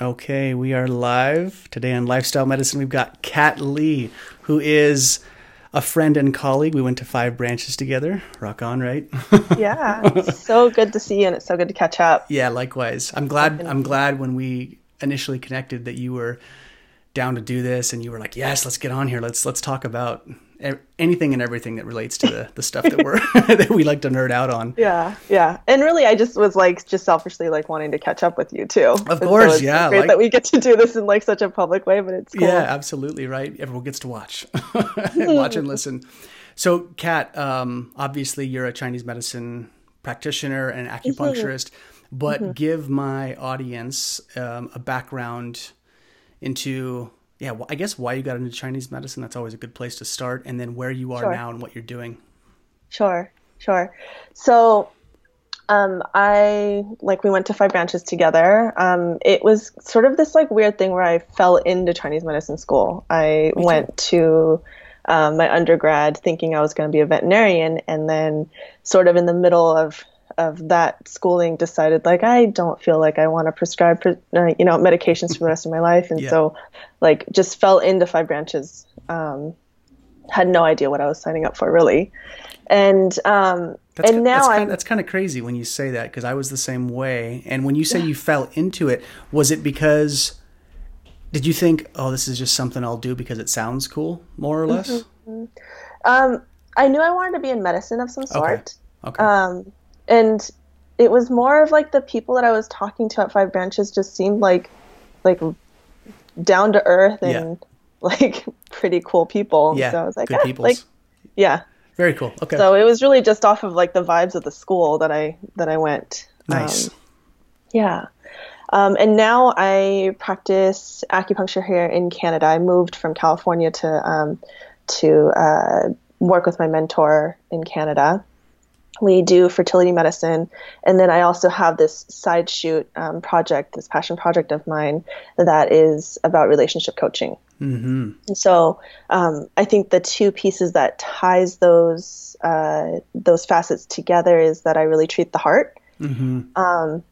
Okay, we are live today on Lifestyle Medicine. We've got Kat Lee, who is a friend and colleague. We went to five branches together. Rock on, right? yeah, so good to see you, and it's so good to catch up. Yeah, likewise. I'm glad. I'm glad when we initially connected that you were down to do this, and you were like, "Yes, let's get on here. Let's let's talk about anything and everything that relates to the, the stuff that we're that we like to nerd out on. Yeah, yeah, and really, I just was like just selfishly like wanting to catch up with you too. Of course, so yeah. Great like, that we get to do this in like such a public way, but it's cool. yeah, absolutely right. Everyone gets to watch, watch and listen. So, Kat, um, obviously, you're a Chinese medicine practitioner and acupuncturist, but mm-hmm. give my audience um, a background into yeah, well, I guess why you got into Chinese medicine. That's always a good place to start, and then where you are sure. now and what you're doing. Sure, sure. So, um, I like we went to five branches together. Um, it was sort of this like weird thing where I fell into Chinese medicine school. I went to um, my undergrad thinking I was going to be a veterinarian, and then sort of in the middle of of that schooling decided like I don't feel like I want to prescribe uh, you know medications for the rest of my life and yeah. so like just fell into five branches um, had no idea what I was signing up for really and um, that's, and now that's kind, of, that's kind of crazy when you say that because I was the same way and when you say yeah. you fell into it was it because did you think oh this is just something I'll do because it sounds cool more or less mm-hmm. um, I knew I wanted to be in medicine of some sort okay. Okay. Um, and it was more of like the people that I was talking to at Five Branches just seemed like like down to earth and yeah. like pretty cool people. Yeah, so I was like, good ah. Like, yeah. Very cool. Okay. So it was really just off of like the vibes of the school that I that I went. Nice. Um, yeah. Um, and now I practice acupuncture here in Canada. I moved from California to um, to uh, work with my mentor in Canada we do fertility medicine. And then i also have this side shoot um, project this passion project of mine that is about relationship coaching. Mm-hmm. so um, i think the two pieces that ties those uh, those facets together is that i really treat the heart. Mm-hmm. um,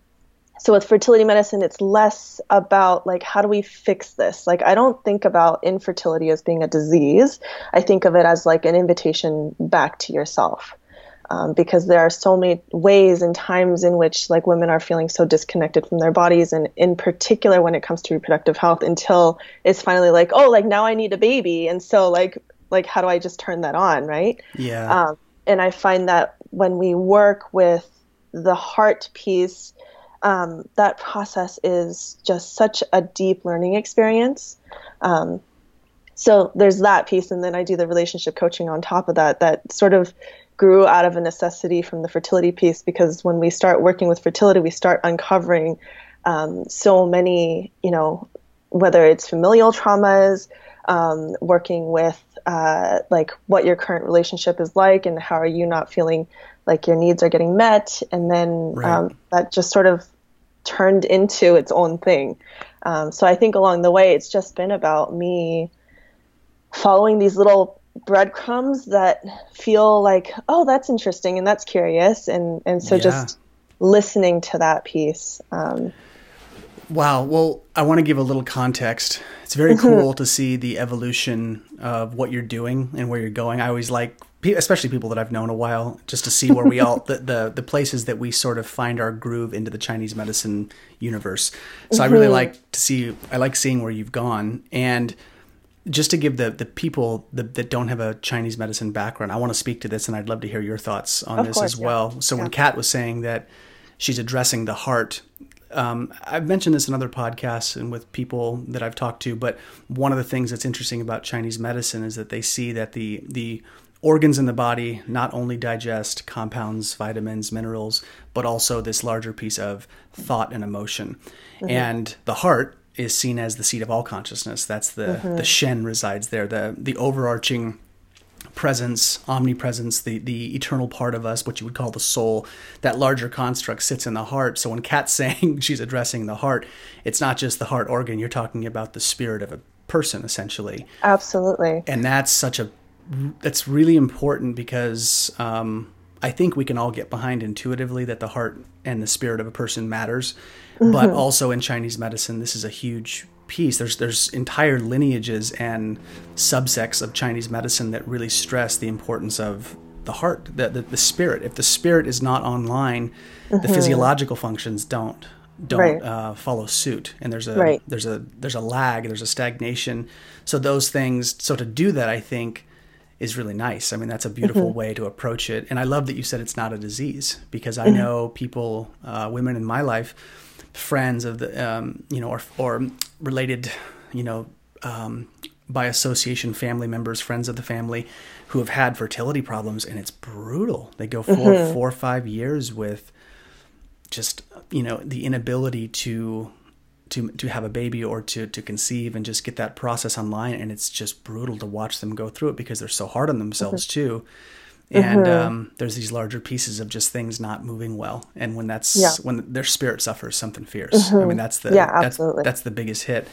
so with fertility medicine it's less about like how do we fix this? Like i don't think about infertility as being a disease. I think of it as like an invitation back to yourself um, because there are so many ways and times in which like women are feeling so disconnected from their bodies and in particular when it comes to reproductive health until it's finally like oh like now i need a baby. And so like like how do i just turn that on right? Yeah. Um, and i find that when we work with the heart piece um, that process is just such a deep learning experience. Um, so there's that piece and then i do the relationship coaching on top of that that sort of grew out of a necessity from the fertility piece because when we start working with fertility, we start uncovering um, so many, you know, whether it's familial traumas, um, working with uh, like what your current relationship is like and how are you not feeling like your needs are getting met, and then right. um, that just sort of turned into its own thing. Um, so I think along the way, it's just been about me following these little breadcrumbs that feel like, oh, that's interesting and that's curious, and and so yeah. just listening to that piece. Um, wow. Well, I want to give a little context. It's very mm-hmm. cool to see the evolution of what you're doing and where you're going. I always like especially people that I've known a while, just to see where we all the, the, the places that we sort of find our groove into the Chinese medicine universe. So mm-hmm. I really mm-hmm. like to see. I like seeing where you've gone, and just to give the the people the, that don't have a Chinese medicine background, I want to speak to this, and I'd love to hear your thoughts on of this course, as well. So yeah. when Kat was saying that she's addressing the heart, um, I've mentioned this in other podcasts and with people that I've talked to, but one of the things that's interesting about Chinese medicine is that they see that the the organs in the body not only digest compounds, vitamins, minerals, but also this larger piece of thought and emotion. Mm-hmm. And the heart is seen as the seat of all consciousness. That's the mm-hmm. the Shen resides there. The the overarching presence, omnipresence, the the eternal part of us, what you would call the soul, that larger construct sits in the heart. So when Kat's saying she's addressing the heart, it's not just the heart organ. You're talking about the spirit of a person, essentially. Absolutely. And that's such a that's really important because um, I think we can all get behind intuitively that the heart and the spirit of a person matters but also in Chinese medicine, this is a huge piece. There's there's entire lineages and subsects of Chinese medicine that really stress the importance of the heart, the the, the spirit. If the spirit is not online, the physiological functions don't don't Right. uh, follow suit, and there's a Right. there's a there's a lag, there's a stagnation. So those things. So to do that, I think is really nice. I mean, that's a beautiful way to approach it. And I love that you said it's not a disease because I know people, uh, women in my life, friends of the, um, you know, or, or related, you know, um, by association family members, friends of the family who have had fertility problems and it's brutal. They go 4 four or five years with just, you know, the inability to to to have a baby or to to conceive and just get that process online and it's just brutal to watch them go through it because they're so hard on themselves too and um, there's these larger pieces of just things not moving well and when that's Yeah. when their spirit suffers something fierce i mean that's the Yeah, that's, absolutely. that's the biggest hit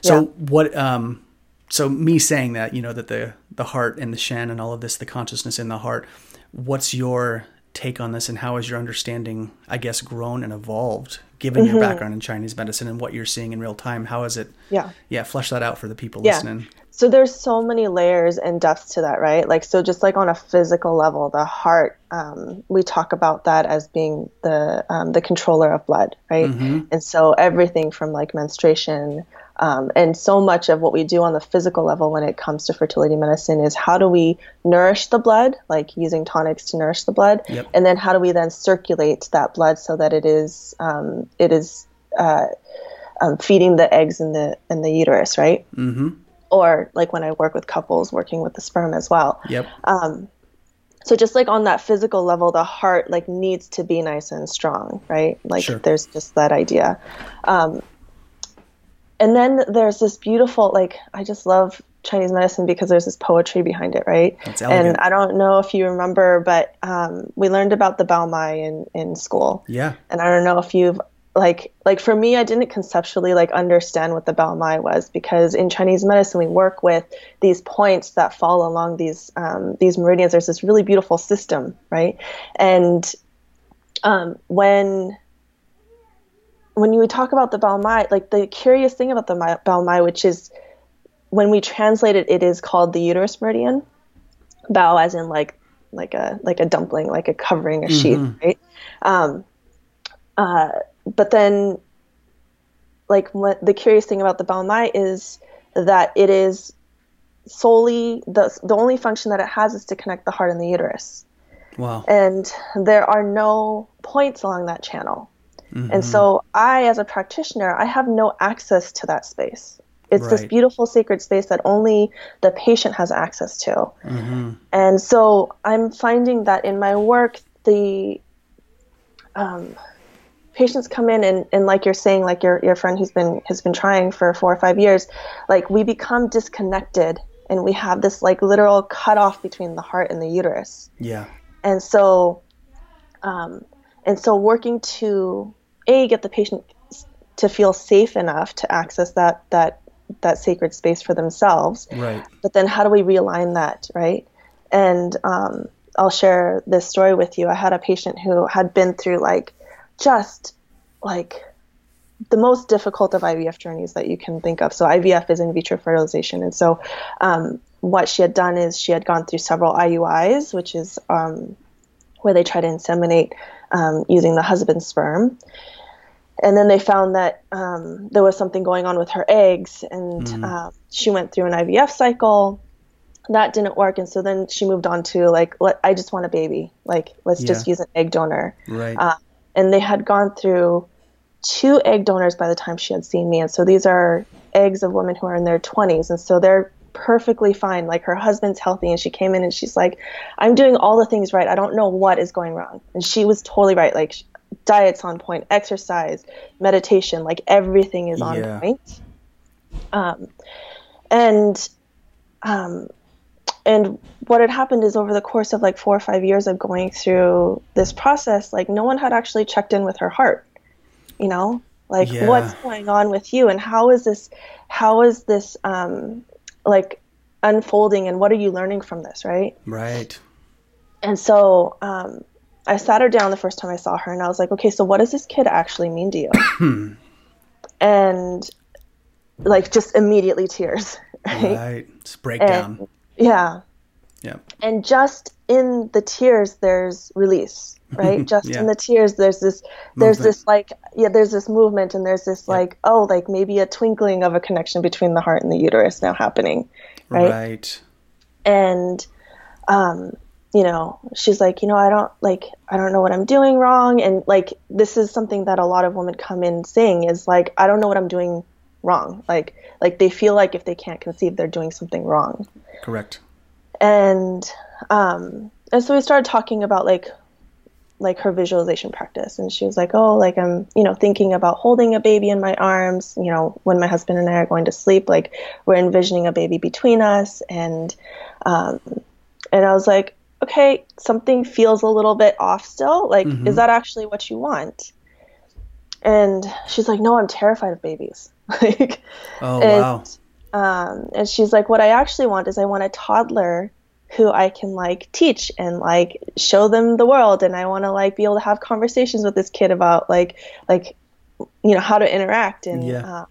so what um so me saying that you know that the the heart and the shen and all of this the consciousness in the heart what's your take on this and how has your understanding i guess grown and evolved given Mm-hmm. your background in chinese medicine and what you're seeing in real time how is it Yeah. yeah flesh that out for the people Yeah. listening So there's so many layers and depths to that, right? Like, so just like on a physical level, the heart, um, we talk about that as being the um, the controller of blood, right? And so everything from like menstruation, um, and so much of what we do on the physical level when it comes to fertility medicine is how do we nourish the blood, like using tonics to nourish the blood, Yep. and then how do we then circulate that blood so that it is um, it is uh, um, feeding the eggs in the in the uterus, right? mm-hmm or like when I work with couples working with the sperm as well. yep So just like on that physical level, the heart like needs to be nice and strong, right? Like Sure. there's just that idea. Um, and then there's this beautiful like I just love Chinese medicine because there's this poetry behind it, right? And. I don't know if you remember, but um, we learned about the Bao Mai in, in school yeah and I don't know if you've like like for me I didn't conceptually like understand what the Bao Mai was because in Chinese medicine we work with these points that fall along these um, these meridians. There's this really beautiful system, right? And um, when when you talk about the Bao Mai, like the curious thing about the Mai- Bao Mai, which is when we translate it, it is called the uterus meridian. Bao as in like like a like a dumpling, like a covering a sheath, right? Um, uh, but then, like what the curious thing about the Bao Mai is that it is solely the the only function that it has is to connect the heart and the uterus, wow and there are no points along that channel. And so I, as a practitioner, I have no access to that space. It's this beautiful sacred space that only the patient has access to. mm-hmm. And so I'm finding that in my work, the um, patients come in and, and like you're saying, like your, your friend who's been has been trying for four or five years, like we become disconnected and we have this like literal cutoff between the heart and the uterus. yeah. And so, um, and so working to a get the patient to feel safe enough to access that that that sacred space for themselves. Right. But then how do we realign that right? And um, i'll share this story with you. I had a patient who had been through like just like the most difficult of ivf journeys that you can think of. So ivf is in vitro fertilization. And so um, what she had done is she had gone through several iuis which is um, where they try to inseminate um, using the husband's sperm. And then they found that um, there was something going on with her eggs, and um, she went through an IVF cycle. That didn't work, and so then she moved on to like, let, I just want a baby. Like, let's just use an egg donor. right. Uh, and they had gone through two egg donors by the time she had seen me, and so these are eggs of women who are in their 20s, and so they're perfectly fine. Like her husband's healthy, and she came in and she's like, "I'm doing all the things right. I don't know what is going wrong." And she was totally right. Like diet's on point, exercise, meditation, like everything is on Yeah. point. Um, and um, and what had happened is over the course of like four or five years of going through this process, like no one had actually checked in with her heart. You know, like Yeah. what's going on with you, and how is this, how is this, um, like unfolding, and what are you learning from this, right? right and so um, I sat her down the first time I saw her, and I was like, okay, so what does this kid actually mean to you? and like just immediately tears. Right. Right. It's breakdown. And, yeah. yeah. And just in the tears, there's release, right? Just Yeah. in the tears, there's this, there's Movement. this like, yeah, there's this movement, and there's this like, oh, like maybe a twinkling of a connection between the heart and the uterus now happening, right? Right. and um you know she's like you know i don't like i don't know what i'm doing wrong and like this is something that a lot of women come in saying is like i don't know what i'm doing wrong like like they feel like if they can't conceive they're doing something wrong. Correct. and um and so we started talking about like like her visualization practice. And she was like oh like i'm you know thinking about holding a baby in my arms you know when my husband and i are going to sleep like we're envisioning a baby between us. And um and i was like okay something feels a little bit off still. Like is that actually what you want? And she's like no i'm terrified of babies like Oh and, wow. um, and she's like, what I actually want is I want a toddler who I can like teach and like show them the world, and I want to like be able to have conversations with this kid about like like you know how to interact and. Yeah. Uh,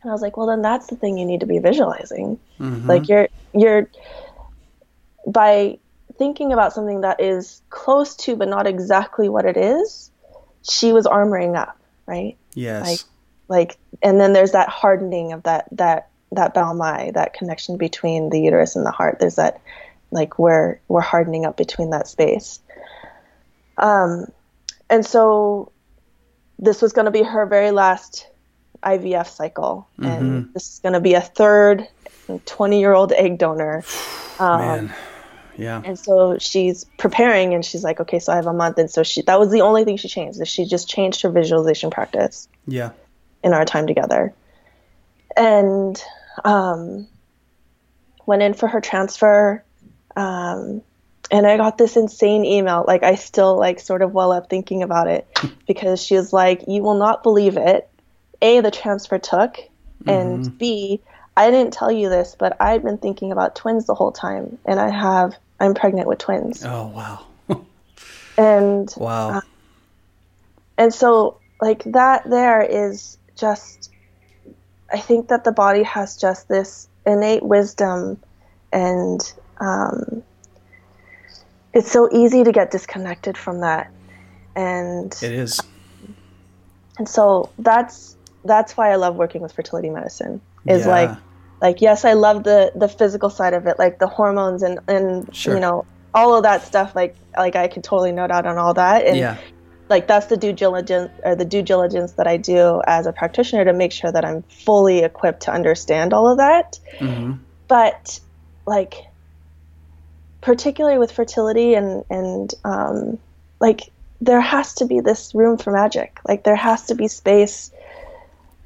and I was like, well, then that's the thing you need to be visualizing. Mhm. Like you're you're by thinking about something that is close to but not exactly what it is. She was armoring up, right? yes. like like and then there's that hardening of that that that Bao Mai that connection between the uterus and the heart. There's that like where we're hardening up between that space. Um and so this was going to be her very last ivf cycle. And this is going to be a third 20 year old egg donor. Um, Man. Yeah. and so she's preparing and she's like okay so i have a month. And so she that was the only thing she changed is she just changed her visualization practice. Yeah. In our time together. And um, went in for her transfer. Um, and I got this insane email. Like I still like sort of well up thinking about it because she was like, "You will not believe it. A, the transfer took, and B, I didn't tell you this, but I've been thinking about twins the whole time, and I have. I'm pregnant with twins." Oh wow. And Wow. and so like that there is just i think that the body has just this innate wisdom and um, it's so easy to get disconnected from that and it is. and so that's that's why i love working with fertility medicine is Yeah. like like yes i love the the physical side of it like the hormones and and Sure. you know all of that stuff like like i could totally note out on all that and Yeah. Like that's the due diligence or the due diligence that I do as a practitioner to make sure that I'm fully equipped to understand all of that. hmm But like particularly with fertility and and um, like there has to be this room for magic. Like there has to be space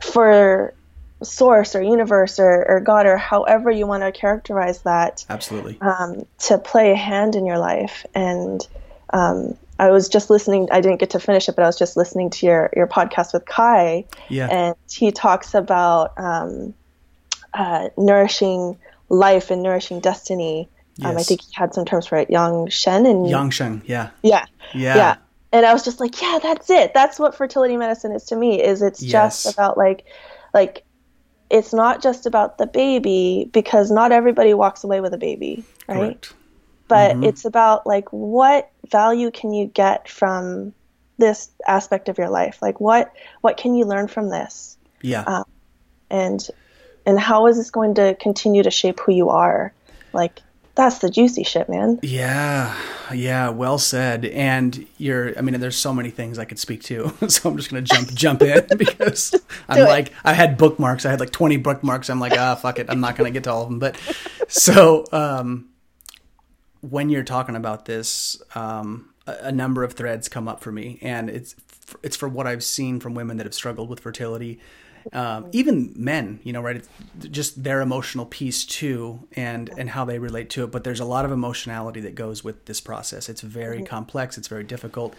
for source or universe or, or God or however you want to characterize that Absolutely. um, to play a hand in your life. And um, I was just listening. I didn't get to finish it, but I was just listening to your your podcast with Kai, Yeah. and he talks about um, uh, nourishing life and nourishing destiny. Um, I think he had some terms for it, Yang Shen and Yangsheng. Yeah. yeah, Yeah. yeah. And I was just like, yeah, that's it. That's what fertility medicine is to me. Is it's Yes. just about like, like, it's not just about the baby because not everybody walks away with a baby, right? Correct. But Mhm. it's about like what value can you get from this aspect of your life like what what can you learn from this Yeah. Uh, and and how is this going to continue to shape who you are like that's the juicy shit man Yeah, yeah, well said. And you're, I mean, there's so many things I could speak to, so I'm just gonna jump jump in because I'm it. like, I had bookmarks. I had like 20 bookmarks. I'm like, ah, fuck it, I'm not gonna get to all of them. But so, um, when you're talking about this, um, a, a number of threads come up for me, and it's it's for what I've seen from women that have struggled with fertility. Um, even men, you know, right? It's just their emotional piece too, and and how they relate to it. But there's a lot of emotionality that goes with this process. It's very complex. It's very difficult.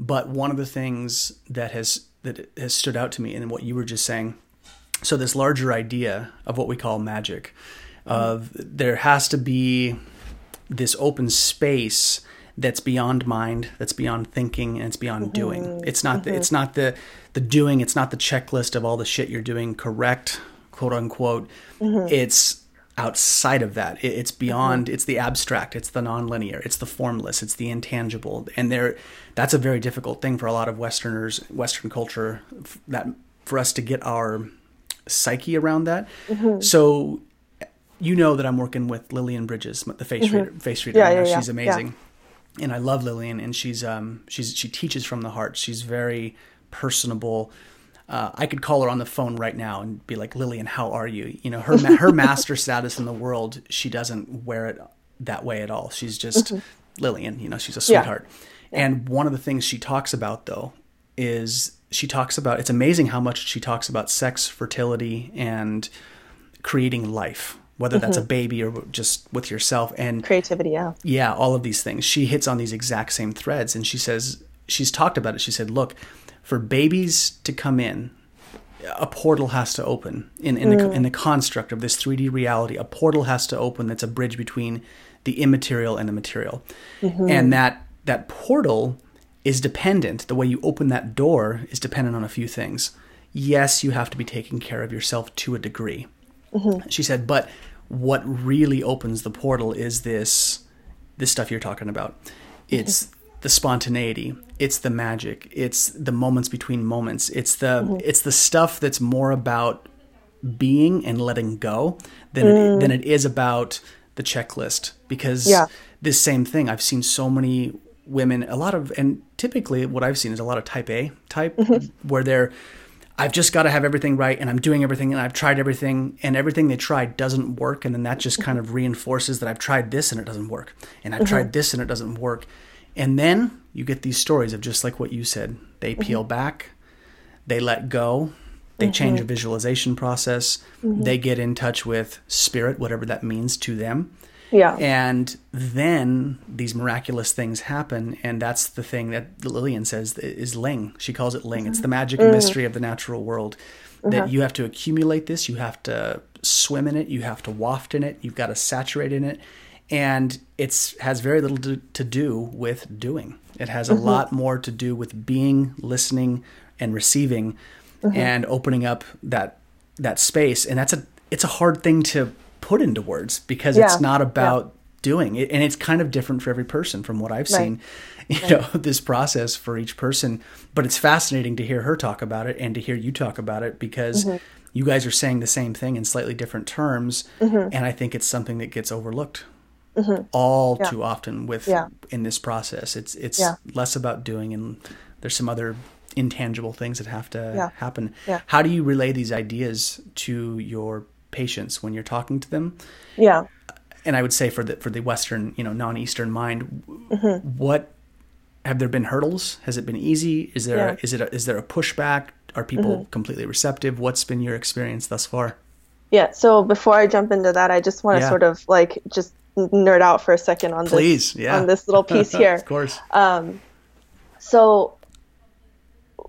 But one of the things that has that has stood out to me, and what you were just saying, so this larger idea of what we call magic, of there has to be this open space that's beyond mind, that's beyond thinking, and it's beyond doing. Mm-hmm. It's not the, it's mm-hmm. not the the doing. It's not the checklist of all the shit you're doing correct, quote unquote. Mm-hmm. It's outside of that. It, it's beyond. It's the abstract. It's the nonlinear. It's the formless. It's the intangible. And there, that's a very difficult thing for a lot of Westerners, Western culture, that for us to get our psyche around that. So you know that I'm working with Lillian Bridges, the face reader. Face reader. Yeah, yeah, yeah, she's amazing, and I love Lillian. And she's um she's she teaches from the heart. She's very personable. Uh, I could call her on the phone right now and be like, Lillian, how are you? You know, her her master status in the world, she doesn't wear it that way at all. She's just Lillian. You know, she's a Mm-hmm. Sweetheart. And one of the things she talks about though is she talks about it's amazing how much she talks about sex, fertility, and creating life, whether that's a mm-hmm. baby or just with yourself. And Creativity, yeah. yeah, all of these things. She hits on these exact same threads, and she says she's talked about it. She said, "Look, for babies to come in, a portal has to open in in the mm. in the construct of this 3D reality. A portal has to open that's a bridge between the immaterial and the material, mm-hmm. and that that portal is dependent. The way you open that door is dependent on a few things. Yes, you have to be taking care of yourself to a degree." Mm-hmm. She said, but what really opens the portal is this this stuff you're talking about. It's the spontaneity, it's the magic, it's the moments between moments. It's the mm-hmm. it's the stuff that's more about being and letting go than it, mm. than it is about the checklist. Because Yeah. this same thing I've seen so many women a lot of and typically what I've seen is a lot of type A type mm-hmm. where they're I've just got to have everything right and I'm doing everything and I've tried everything and everything they tried doesn't work and then that just kind of mm-hmm. reinforces that I've tried this and it doesn't work and I've mm-hmm. tried this and it doesn't work. And then you get these stories of just like what you said. They mm-hmm. peel back they let go they change a visualization process they get in touch with spirit whatever that means to them Yeah. and then these miraculous things happen and that's the thing that lillian says is ling. She calls it ling. It's the magic and mm. mystery of the natural world that uh-huh. you have to accumulate this you have to swim in it you have to waft in it you've got to saturate in it and it has very little to, to do with doing. It has a mm-hmm. lot more to do with being listening and receiving mm-hmm. and opening up that that space and that's a it's a hard thing to put into words because Yeah. it's not about doing it and it's kind of different for every person from what i've seen you know this process for each person but it's fascinating to hear her talk about it and to hear you talk about it because Mm-hmm. you guys are saying the same thing in slightly different terms Mm-hmm. and i think it's something that gets overlooked all too often with Yeah. in this process it's it's Yeah. less about doing and there's some other intangible things that have to Yeah. happen Yeah. how do you relay these ideas to your patients when you're talking to them Yeah. and I would say for the for the Western, you know, non-Eastern mind, Mm-hmm. what have there been hurdles? Has it been easy? Is there Yeah. Mm-hmm. is it a, is there a pushback? Are people completely receptive? What's been your experience thus far? Yeah. So before I jump into that, I just want to Yeah. sort of like just nerd out for a second on Please, this yeah. on this little piece here. of course. Um, so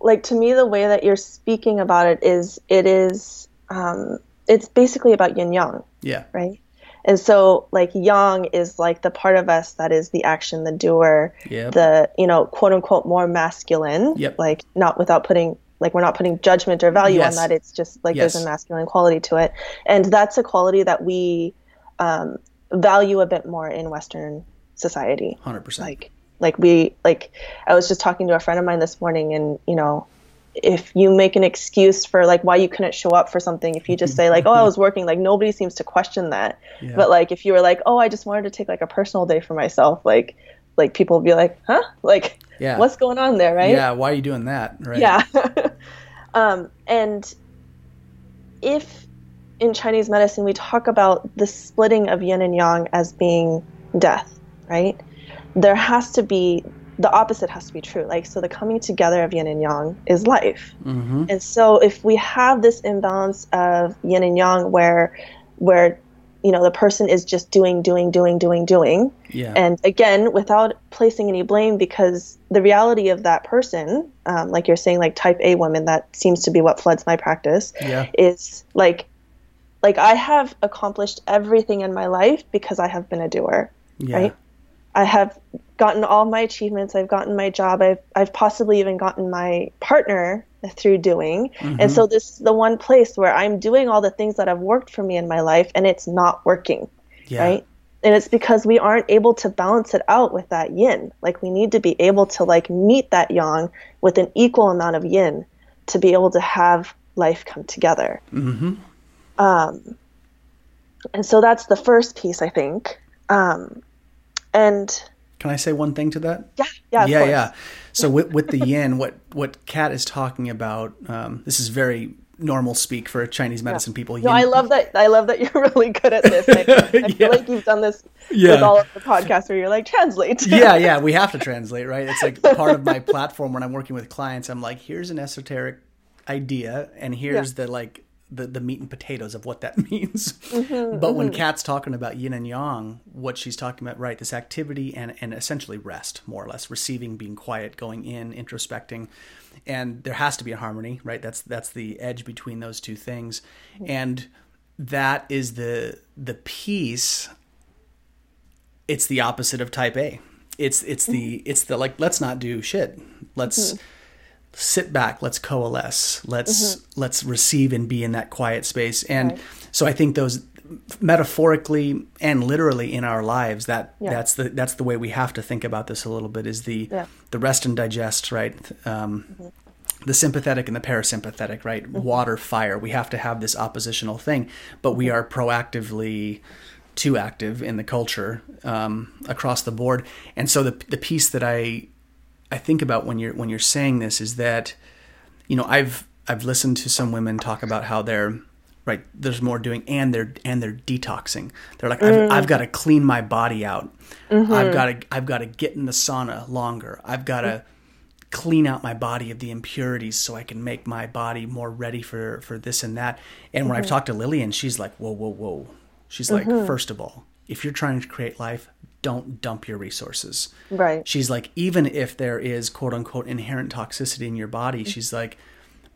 like to me the way that you're speaking about it is it is um, it's basically about yin yang yeah. right and so like yang is like the part of us that is the action the doer Yep. the you know quote unquote more masculine Yep. like not without putting like we're not putting judgment or value Yes. on that it's just like Yes. there's a masculine quality to it and that's a quality that we um, value a bit more in western society 100%. like like we like i was just talking to a friend of mine this morning and you know if you make an excuse for like why you couldn't show up for something if you just say like oh i was working like nobody seems to question that Yeah. but like if you were like oh i just wanted to take like a personal day for myself like like people would be like huh like Yeah. what's going on there right yeah, why are you doing that? Right. yeah. um, and if in Chinese medicine we talk about the splitting of yin and yang as being death, right? There has to be the opposite has to be true. Like so the coming together of yin and yang is life. Mm-hmm. And so if we have this imbalance of yin and yang where where you know the person is just doing doing doing doing doing Yeah. and again without placing any blame because the reality of that person um, like you're saying like type a women that seems to be what floods my practice yeah. is like like i have accomplished everything in my life because i have been a doer Yeah. right I have gotten all my achievements. I've gotten my job. I've I've possibly even gotten my partner through doing. Mm-hmm. And so this is the one place where I'm doing all the things that have worked for me in my life and it's not working. Yeah. Right? And it's because we aren't able to balance it out with that yin. Like we need to be able to like meet that yang with an equal amount of yin to be able to have life come together. Mm-hmm. Um, and so that's the first piece, I think. Um, and can I say one thing to that? Yeah, yeah, yeah, yeah. So with with the yin, what what Kat is talking about, um, this is very normal speak for Chinese medicine yeah. people. No, I love that. I love that you're really good at this. I, I yeah. feel like you've done this yeah. with all of the podcasts where you're like translate. yeah, yeah, we have to translate, right? It's like part of my platform when I'm working with clients. I'm like, here's an esoteric idea, and here's the like the, the meat and potatoes of what that means. Mm-hmm, but mm-hmm. when Kat's talking about yin and yang, what she's talking about, right, this activity and, and essentially rest, more or less, receiving, being quiet, going in, introspecting. And there has to be a harmony, right? That's that's the edge between those two things. Mm-hmm. And that is the the piece it's the opposite of type A. It's it's the mm-hmm. it's the like let's not do shit. Let's mm-hmm sit back let's coalesce let's mm-hmm. let's receive and be in that quiet space and right. so i think those metaphorically and literally in our lives that yeah. that's the that's the way we have to think about this a little bit is the yeah. the rest and digest right um, mm-hmm. the sympathetic and the parasympathetic right mm-hmm. water fire we have to have this oppositional thing but we mm-hmm. are proactively too active in the culture um, across the board and so the the piece that i I think about when you're when you're saying this is that, you know, I've I've listened to some women talk about how they're right. There's more doing, and they're and they're detoxing. They're like, mm. I've, I've got to clean my body out. Mm-hmm. I've got to I've got to get in the sauna longer. I've got to mm. clean out my body of the impurities so I can make my body more ready for for this and that. And when mm-hmm. I've talked to Lillian, she's like, whoa, whoa, whoa. She's like, mm-hmm. first of all, if you're trying to create life, don't dump your resources. Right. She's like, even if there is quote unquote inherent toxicity in your body, mm-hmm. she's like,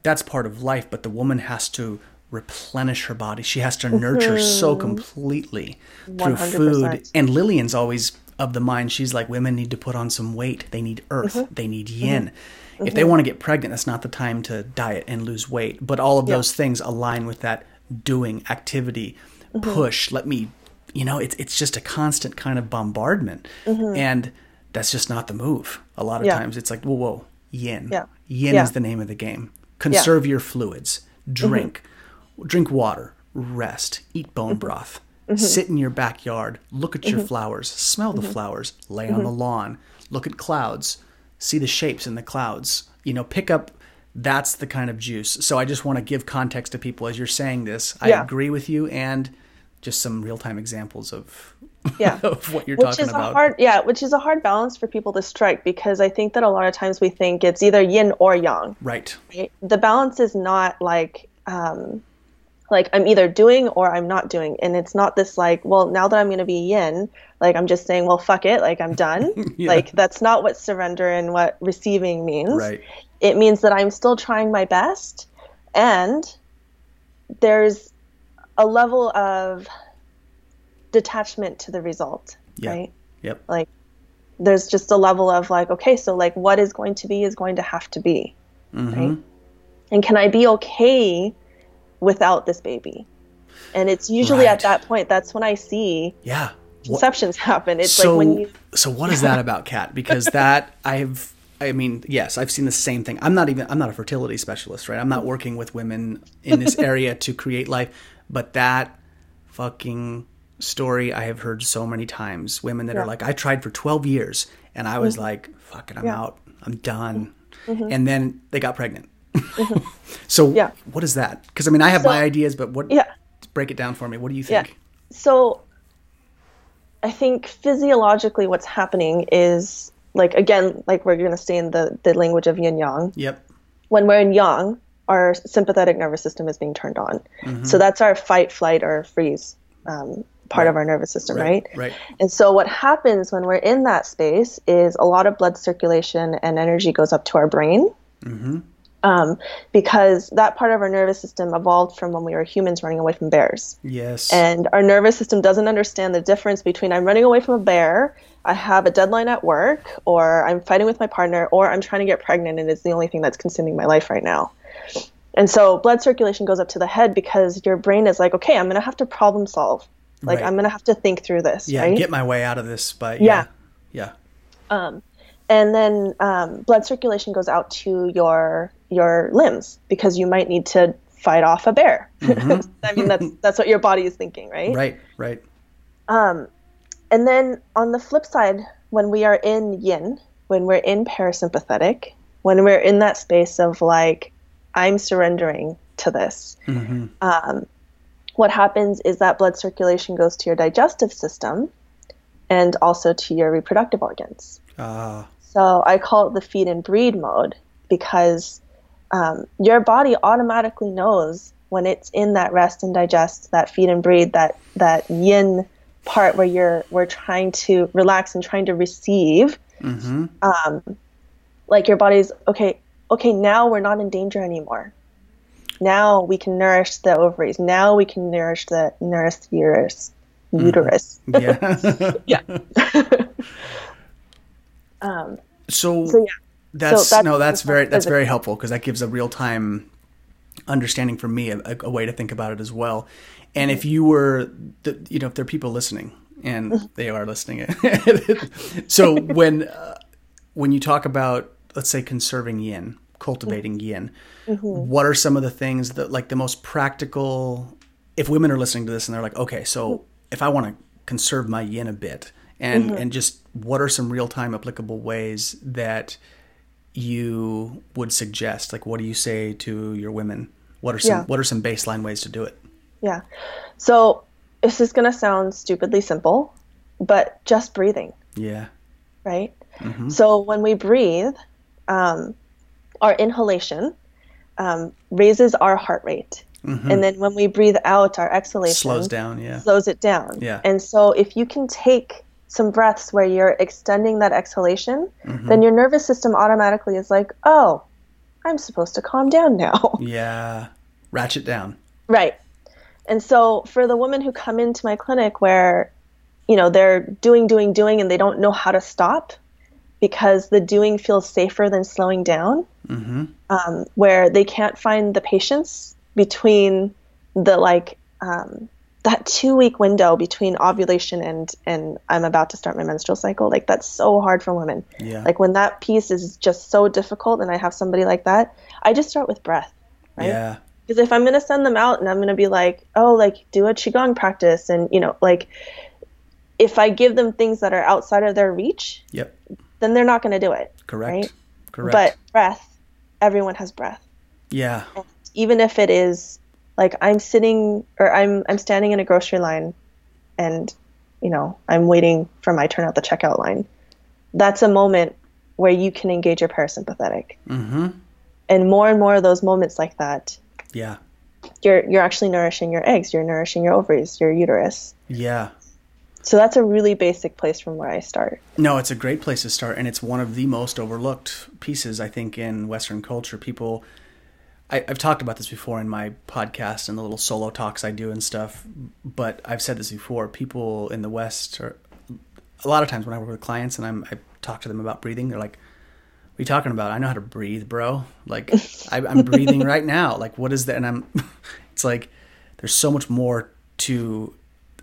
that's part of life, but the woman has to replenish her body. She has to nurture mm-hmm. so completely through 100%. food. And Lillian's always of the mind, she's like, women need to put on some weight. They need earth. Mm-hmm. They need yin. Mm-hmm. If they want to get pregnant, that's not the time to diet and lose weight. But all of yeah. those things align with that doing activity, mm-hmm. push. Let me you know, it's it's just a constant kind of bombardment, mm-hmm. and that's just not the move. A lot of yeah. times, it's like, whoa, whoa, yin. Yeah. Yin yeah. is the name of the game. Conserve your fluids. Drink, mm-hmm. drink water. Rest. Eat bone mm-hmm. broth. Mm-hmm. Sit in your backyard. Look at your mm-hmm. flowers. Smell the mm-hmm. flowers. Lay on the lawn. Look at clouds. See the shapes in the clouds. You know, pick up that's the kind of juice. So I just want to give context to people as you're saying this. I yeah. agree with you and just some real time examples of yeah of what you're which talking is about. A hard, yeah, which is a hard balance for people to strike because I think that a lot of times we think it's either yin or yang. Right. right? The balance is not like um, like I'm either doing or I'm not doing, and it's not this like, well, now that I'm going to be yin, like I'm just saying, well, fuck it, like I'm done. yeah. Like that's not what surrender and what receiving means. Right. It means that I'm still trying my best, and there's a level of detachment to the result, yeah. right? Yep. Like there's just a level of like, okay, so like what is going to be is going to have to be, mm-hmm. right? And can I be okay without this baby? And it's usually right. at that point that's when I see yeah conceptions what, happen. It's so, like when you So what is that about Kat? Because that I've I mean, yes, I've seen the same thing. I'm not even I'm not a fertility specialist, right? I'm not working with women in this area to create life, but that fucking story I have heard so many times. Women that yeah. are like, I tried for 12 years and I was mm-hmm. like, fuck it, I'm yeah. out. I'm done. Mm-hmm. And then they got pregnant. Mm-hmm. so yeah. what is that? Because I mean, I have so, my ideas, but what, yeah. break it down for me. What do you think? Yeah. So I think physiologically what's happening is like, again, like we're going to stay in the, the language of yin yang. Yep. When we're in yang, our sympathetic nervous system is being turned on. Mm-hmm. So that's our fight, flight, or freeze um, part right. of our nervous system, right, right? Right. And so what happens when we're in that space is a lot of blood circulation and energy goes up to our brain. Mm-hmm. Um, because that part of our nervous system evolved from when we were humans running away from bears. Yes. And our nervous system doesn't understand the difference between I'm running away from a bear I have a deadline at work, or I'm fighting with my partner, or I'm trying to get pregnant and it's the only thing that's consuming my life right now. And so blood circulation goes up to the head because your brain is like, okay, I'm going to have to problem solve. Like, Right. I'm going to have to think through this. Yeah, right? get my way out of this. But Yeah. yeah, yeah, and then um, blood circulation goes out to your your limbs because you might need to fight off a bear. I mean, that's that's what your body is thinking, right? Mm-hmm. right, right. And then on the flip side, when we are in yin, when we're in parasympathetic, when we're in that space of like, I'm surrendering to this, um, what happens is that blood circulation goes to your digestive system and also to your reproductive organs. Ah, So I call it the feed and breed mode because um, your body automatically knows when it's in that rest and digest, that feed and breathe, that that yin part where you're we're trying to relax and trying to receive. Um, like your body's okay. Okay, now we're not in danger anymore. Now we can nourish the ovaries. Now we can nourish the nourish the uterus. Mm-hmm. Uterus. yeah. Yeah. Um, so, So yeah. that's, So that's- no, that's that's very that's very helpful because that gives a real time understanding for me a, a way to think about it as well. And if you were, the, you know, if there are people listening, and mm-hmm. they are listening, so when uh, when you talk about let's say conserving yin, cultivating mm-hmm. yin, mm-hmm. what are some of the things that like the most practical? If women are listening to this and they're like, okay, so mm-hmm. if I want to conserve my yin a bit, and and just what are some real time applicable ways that you would suggest? Like, what do you say to your women? What are some Yeah. what are some baseline ways to do it? Yeah. So this is going to sound stupidly simple, but just breathing, Yeah, right? So when we breathe, um, our inhalation um, raises our heart rate. And then when we breathe out, our exhalation slows down. Yeah, slows it down. Yeah. And so if you can take some breaths where you're extending that exhalation, Mm-hmm. then your nervous system automatically is like, oh, I'm supposed to calm down now. yeah. Ratchet down. Right. And so for the women who come into my clinic where, you know, they're doing, doing, doing, and they don't know how to stop because the doing feels safer than slowing down, um, where they can't find the patience between the like, um, that two week window between ovulation and and I'm about to start my menstrual cycle like that's so hard for women. Yeah. Like when that piece is just so difficult and I have somebody like that, I just start with breath. Right? Yeah, Because if I'm going to send them out and I'm going to be like, oh, like do a Qigong practice, and, you know, like if I give them things that are outside of their reach, yep. Then they're not going to do it. Correct. Right? Correct. But breath, everyone has breath. yeah, Even if it is like I'm sitting or I'm I'm standing in a grocery line and you know, I'm waiting for my turn at the checkout line. That's a moment where you can engage your parasympathetic. Mm-hmm. And more and more of those moments like that, yeah, you're you're actually nourishing your eggs, you're nourishing your ovaries, your uterus. yeah. So that's a really basic place from where I start. No, it's a great place to start, and it's one of the most overlooked pieces I think in Western culture. People, I, I've talked about this before in my podcast and the little solo talks I do and stuff. But I've said this before. People in the West are a lot of times when I work with clients and I'm I talk to them about breathing, they're like, "What are you talking about? I know how to breathe, bro. Like I, I'm breathing right now. Like what is that?" And I'm, it's like there's so much more to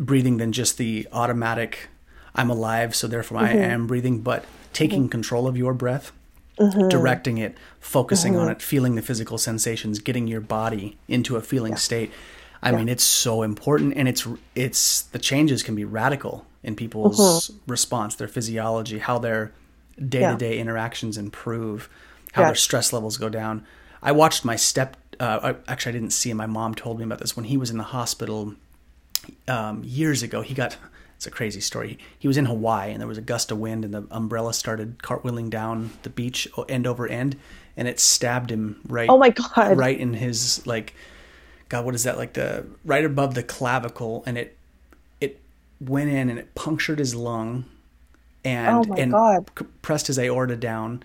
breathing than just the automatic I'm alive, so therefore I mm-hmm. am breathing, but taking mm-hmm. control of your breath, mm-hmm. directing it, focusing on it, feeling the physical sensations, getting your body into a feeling state. I mean, it's so important, and it's it's the changes can be radical in people's response, their physiology, how their day to day interactions improve, how Yeah. their stress levels go down. I watched my step. Uh, I, actually, I didn't see him. My mom told me about this when he was in the hospital um, years ago. He got it's a crazy story. He was in Hawaii and there was a gust of wind and the umbrella started cartwheeling down the beach end over end and it stabbed him right. Oh my God. Right in his like, God, what is that like the right above the clavicle and it it went in and it punctured his lung and Oh my and God. pressed his aorta down.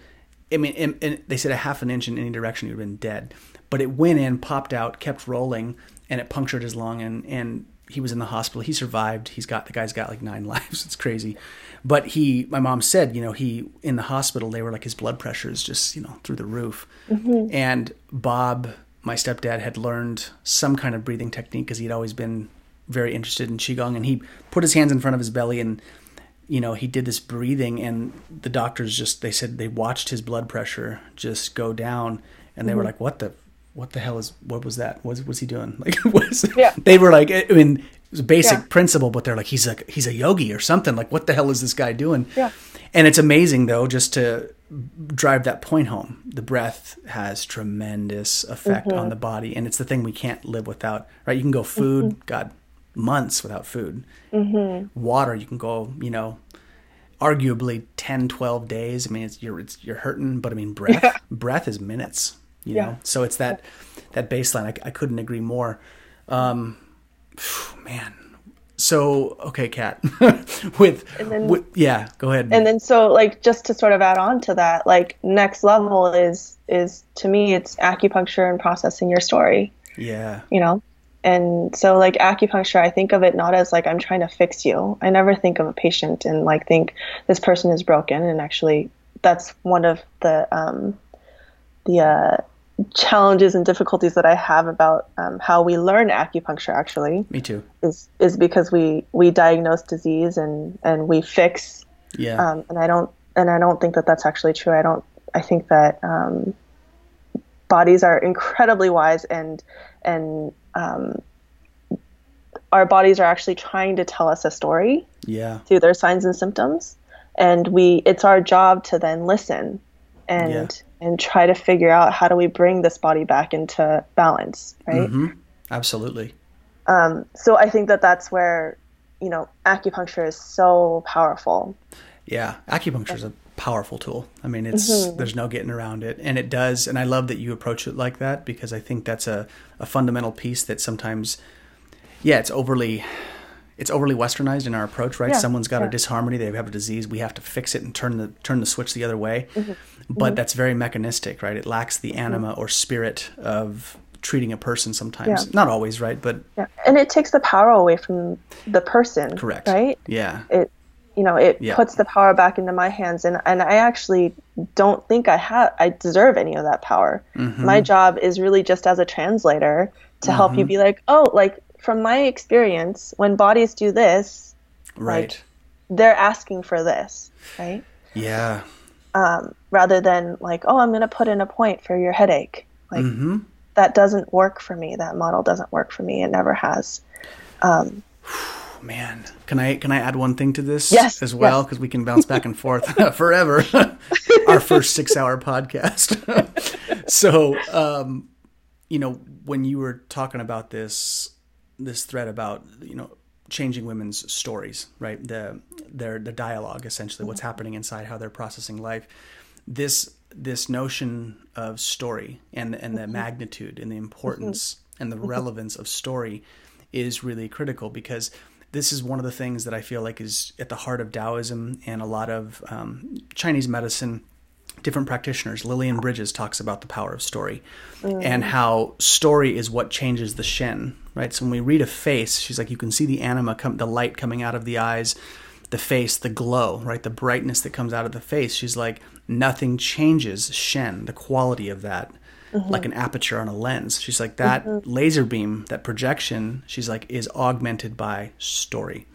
I mean, and, and they said a half an inch in any direction, he would have been dead. But it went in, popped out, kept rolling, and it punctured his lung. And, and he was in the hospital. He survived. He's got the guy's got like nine lives. It's crazy. But he, my mom said, you know, he in the hospital. They were like his blood pressure is just you know through the roof. Mm-hmm. And Bob, my stepdad, had learned some kind of breathing technique because he'd always been very interested in qigong. And he put his hands in front of his belly and you know he did this breathing and the doctors just they said they watched his blood pressure just go down and they mm-hmm. were like what the what the hell is what was that what was he doing like was yeah. they were like i mean it was a basic yeah. principle but they're like he's a he's a yogi or something like what the hell is this guy doing yeah and it's amazing though just to drive that point home the breath has tremendous effect mm-hmm. on the body and it's the thing we can't live without right you can go food mm-hmm. god months without food. Mm-hmm. Water, you can go, you know, arguably 10, 12 days. I mean, it's, you're, it's, you're hurting, but I mean, breath, yeah. breath is minutes, you yeah. know? So it's that, that baseline. I, I couldn't agree more. Um, man. So, okay, Kat, with, then, with, yeah, go ahead. And then, so like, just to sort of add on to that, like next level is, is to me, it's acupuncture and processing your story. Yeah. You know, and so like acupuncture i think of it not as like i'm trying to fix you i never think of a patient and like think this person is broken and actually that's one of the um, the uh, challenges and difficulties that i have about um, how we learn acupuncture actually me too is is because we we diagnose disease and and we fix yeah um, and i don't and i don't think that that's actually true i don't i think that um, bodies are incredibly wise and and um, our bodies are actually trying to tell us a story yeah. through their signs and symptoms and we it's our job to then listen and yeah. And try to figure out how do we bring this body back into balance right mm-hmm. absolutely um, so i think that that's where you know acupuncture is so powerful yeah acupuncture is a powerful tool. I mean, it's mm-hmm. there's no getting around it, and it does. And I love that you approach it like that because I think that's a, a fundamental piece that sometimes, yeah, it's overly. It's overly westernized in our approach, right? Yeah, Someone's got yeah. a disharmony; they have a disease. We have to fix it and turn the turn the switch the other way. Mm-hmm. But mm-hmm. that's very mechanistic, right? It lacks the anima or spirit of treating a person sometimes. Yeah. Not always, right? But yeah, and it takes the power away from the person. Correct. Right. Yeah. It you know it puts the power back into my hands and and I actually don't think I have I deserve any of that power. Mm-hmm. My job is really just as a translator to mm-hmm. help you mm-hmm. be like, "Oh, like from my experience, when bodies do this, right. Like, they're asking for this, right? Yeah. Um, rather than like, "Oh, I'm going to put in a point for your headache." Like mm-hmm. that doesn't work for me. That model doesn't work for me. It never has. Um, man, can I can I add one thing to this yes, as well because yes. we can bounce back and forth forever. Our first six hour podcast. so, um, you know, when you were talking about this this thread about you know changing women's stories, right? The their the dialogue essentially, what's happening inside, how they're processing life. This this notion of story and and the mm-hmm. magnitude and the importance mm-hmm. and the relevance of story is really critical because this is one of the things that I feel like is at the heart of Taoism and a lot of um, Chinese medicine. Different practitioners. Lillian Bridges talks about the power of story mm. and how story is what changes the Shen, right? So when we read a face, she's like, you can see the anima, come, the light coming out of the eyes, the face, the glow, right? The brightness that comes out of the face. She's like, nothing changes Shen, the quality of that mm-hmm. like an aperture on a lens. She's like that mm-hmm. laser beam, that projection. She's like is augmented by story.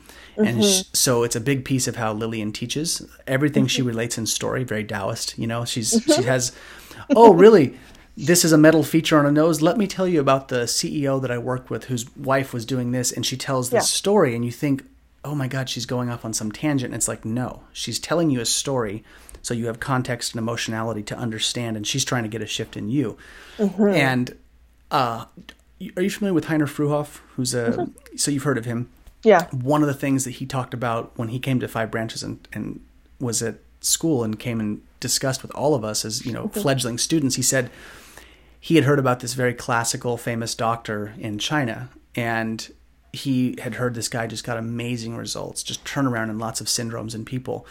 And sh- mm-hmm. so it's a big piece of how Lillian teaches. Everything she mm-hmm. relates in story, very Taoist. You know, she's she mm-hmm. has. Oh, really? this is a metal feature on a nose. Let me tell you about the CEO that I worked with whose wife was doing this, and she tells this yeah. story, and you think, oh my God, she's going off on some tangent. And it's like, no, she's telling you a story so you have context and emotionality to understand and she's trying to get a shift in you mm-hmm. and uh, are you familiar with heiner fruehauf who's a mm-hmm. so you've heard of him yeah one of the things that he talked about when he came to five branches and, and was at school and came and discussed with all of us as you know mm-hmm. fledgling students he said he had heard about this very classical famous doctor in china and he had heard this guy just got amazing results just turnaround in lots of syndromes in people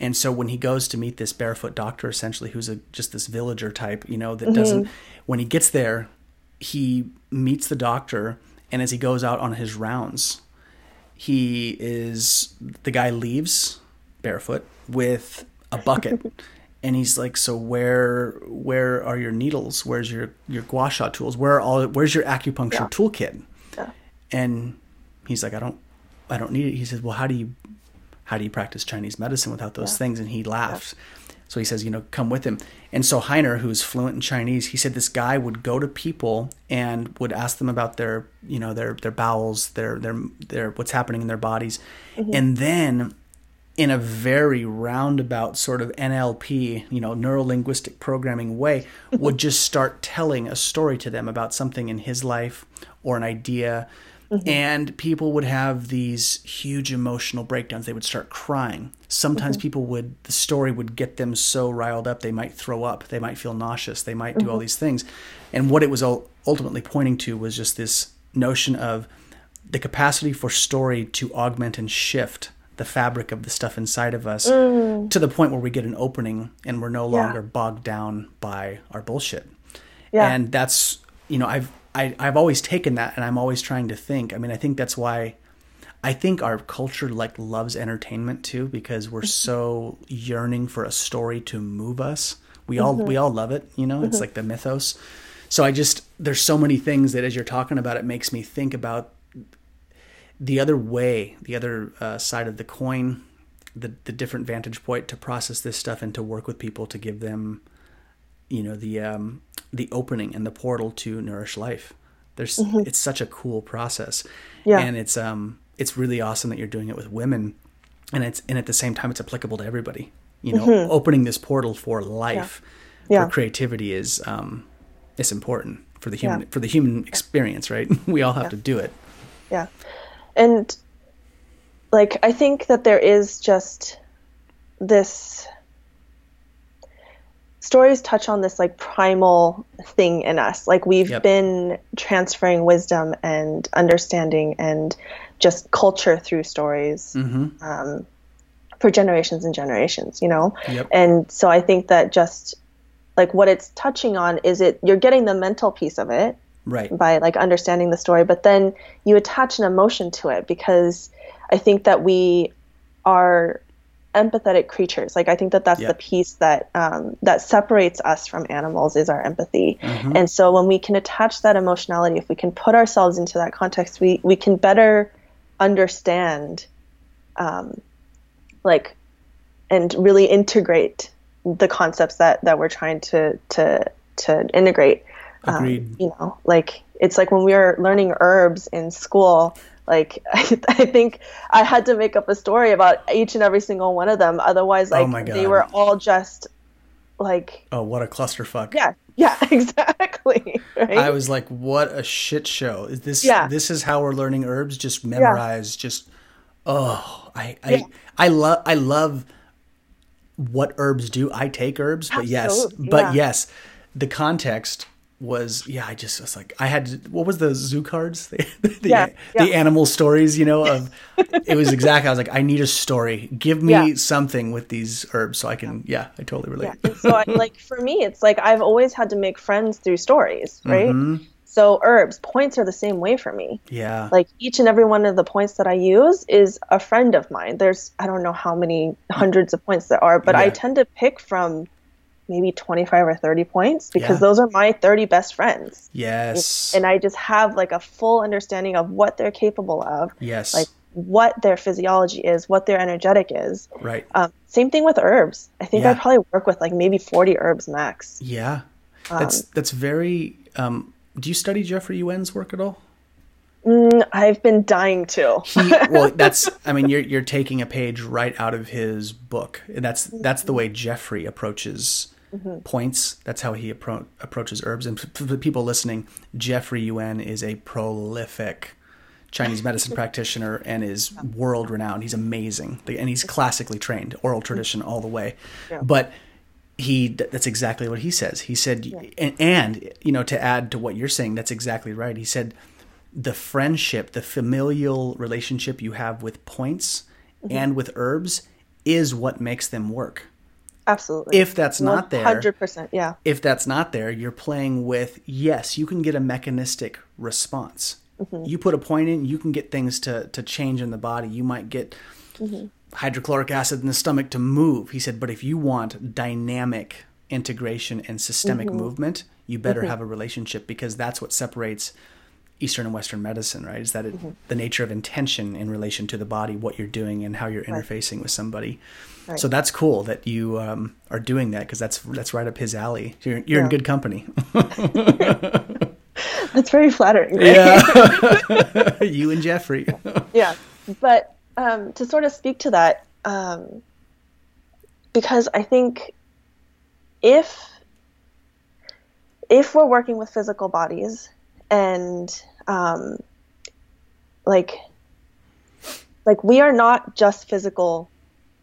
and so when he goes to meet this barefoot doctor, essentially, who's a just this villager type, you know, that mm-hmm. doesn't, when he gets there, he meets the doctor and as he goes out on his rounds, he is the guy leaves barefoot with a bucket. and he's like, "So where where are your needles? Where's your your gua sha tools? Where are all where's your acupuncture Yeah. toolkit?" Yeah. And he's like, "I don't I don't need it." He says, "Well, how do you how do you practice Chinese medicine without those Yeah. things?" And he laughs. So he says, "You know, come with him." And so Heiner, who's fluent in Chinese, he said this guy would go to people and would ask them about their, you know, their their bowels, their their their what's happening in their bodies, mm-hmm. and then in a very roundabout sort of NLP, you know, neuro linguistic programming way, would just start telling a story to them about something in his life or an idea. Mm-hmm. And people would have these huge emotional breakdowns. They would start crying. Sometimes mm-hmm. people would, the story would get them so riled up, they might throw up, they might feel nauseous, they might do all mm-hmm. these things. And what it was ul- ultimately pointing to was just this notion of the capacity for story to augment and shift the fabric of the stuff inside of us mm. to the point where we get an opening and we're no Yeah. longer bogged down by our bullshit. Yeah. And that's you know I've I, I've always taken that and I'm always trying to think. I mean I think that's why I think our culture like loves entertainment too because we're mm-hmm. so yearning for a story to move us. We all mm-hmm. we all love it, you know. It's mm-hmm. like the mythos. So I just there's so many things that as you're talking about it makes me think about the other way, the other uh, side of the coin, the the different vantage point to process this stuff and to work with people to give them, you know, the um, the opening and the portal to nourish life. There's it's such a cool process, Yeah. and it's um it's really awesome that you're doing it with women, and it's and at the same time it's applicable to everybody. You know, opening this portal for life, Yeah. for creativity is um it's important for the human Yeah. for the human experience, right? we all have to do it. yeah and like i think that there is just this stories touch on this like primal thing in us like we've Yep. been transferring wisdom and understanding and just culture through stories Mm-hmm. um, for generations and generations you know Yep. and so i think that just like what it's touching on is it you're getting the mental piece of it Right. by like understanding the story but then you attach an emotion to it because i think that we are empathetic creatures like i think that that's Yeah. the piece that um, that separates us from animals is our empathy Mhm. and so when we can attach that emotionality if we can put ourselves into that context we we can better understand um, like and really integrate the concepts that that we're trying to to to integrate um, Agreed. you know like it's like when we were learning herbs in school like I, I think i had to make up a story about each and every single one of them otherwise oh like Oh my they were all just like Oh, what a clusterfuck. yeah yeah exactly right I was like, what a shit show. Is this Yeah. this is how we're learning herbs? Just memorize, just oh I I I love I love what herbs do. I take herbs, but yes. But yeah. yes, the context was yeah, I just was like I had to, what was the zoo cards? The the, Yeah, the animal stories, you know, of it was exactly I was like, I need a story. Give me Yeah. something with these herbs so I can yeah, I totally relate. Yeah. So, I, like for me, it's like I've always had to make friends through stories, right? Mhm. So herbs points are the same way for me. Yeah. Like each and every one of the points that I use is a friend of mine. There's I don't know how many hundreds of points there are, but I tend to pick from maybe 25 or 30 points because Yeah. those are my 30 best friends. yes. And I just have like a full understanding of what they're capable of, yes. like what their physiology is, what their energetic is. right. Um, same thing with herbs. I think I probably work with like maybe 40 herbs max. Yeah, that's that's very. Um, do you study Jeffrey Yuen's work at all? Mm, I've been dying to. He, well, that's. I mean, you're you're taking a page right out of his book. And that's that's the way Jeffrey approaches Mm-hmm. points. That's how he appro- approaches herbs. And for the people listening, Jeffrey Yuen is a prolific Chinese medicine practitioner and is world renowned. He's amazing, and he's classically trained, oral tradition all the way. But he that's exactly what he says. He said, and, and you know, to add to what you're saying, that's exactly right. He said the friendship, the familial relationship you have with points mm-hmm. and with herbs is what makes them work. Absolutely. If that's not there, 100%. Yeah. if that's not there, you're playing with yes, you can get a mechanistic response. You put a point in, you can get things to to change in the body. You might get hydrochloric acid in the stomach to move. He said, but if you want dynamic integration and systemic movement, you better have a relationship because that's what separates Eastern and Western medicine, right? Is that it, the nature of intention in relation to the body, what you're doing, and how you're interfacing with somebody. So that's cool that you um, are doing that because that's that's right up his alley. You're, you're in good company. That's very flattering. Right? yeah, you and Jeffrey. yeah but um, to sort of speak to that um, because i think if if we're working with physical bodies and um, like like we are not just physical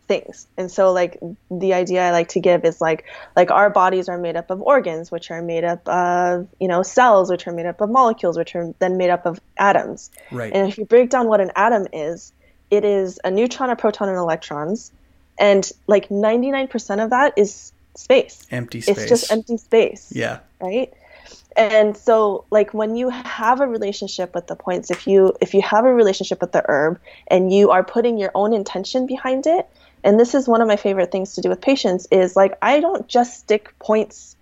things and so like the idea i like to give is like like our bodies are made up of organs which are made up of you know cells which are made up of molecules which are then made up of atoms Right. and if you break down what an atom is, it is a neutron, a proton, and electrons. And like 99% of that is space. Empty space. It's just empty space. Yeah. Right? And so like when you have a relationship with the points, if you if you have a relationship with the herb and you are putting your own intention behind it, and this is one of my favorite things to do with patients is like I don't just stick points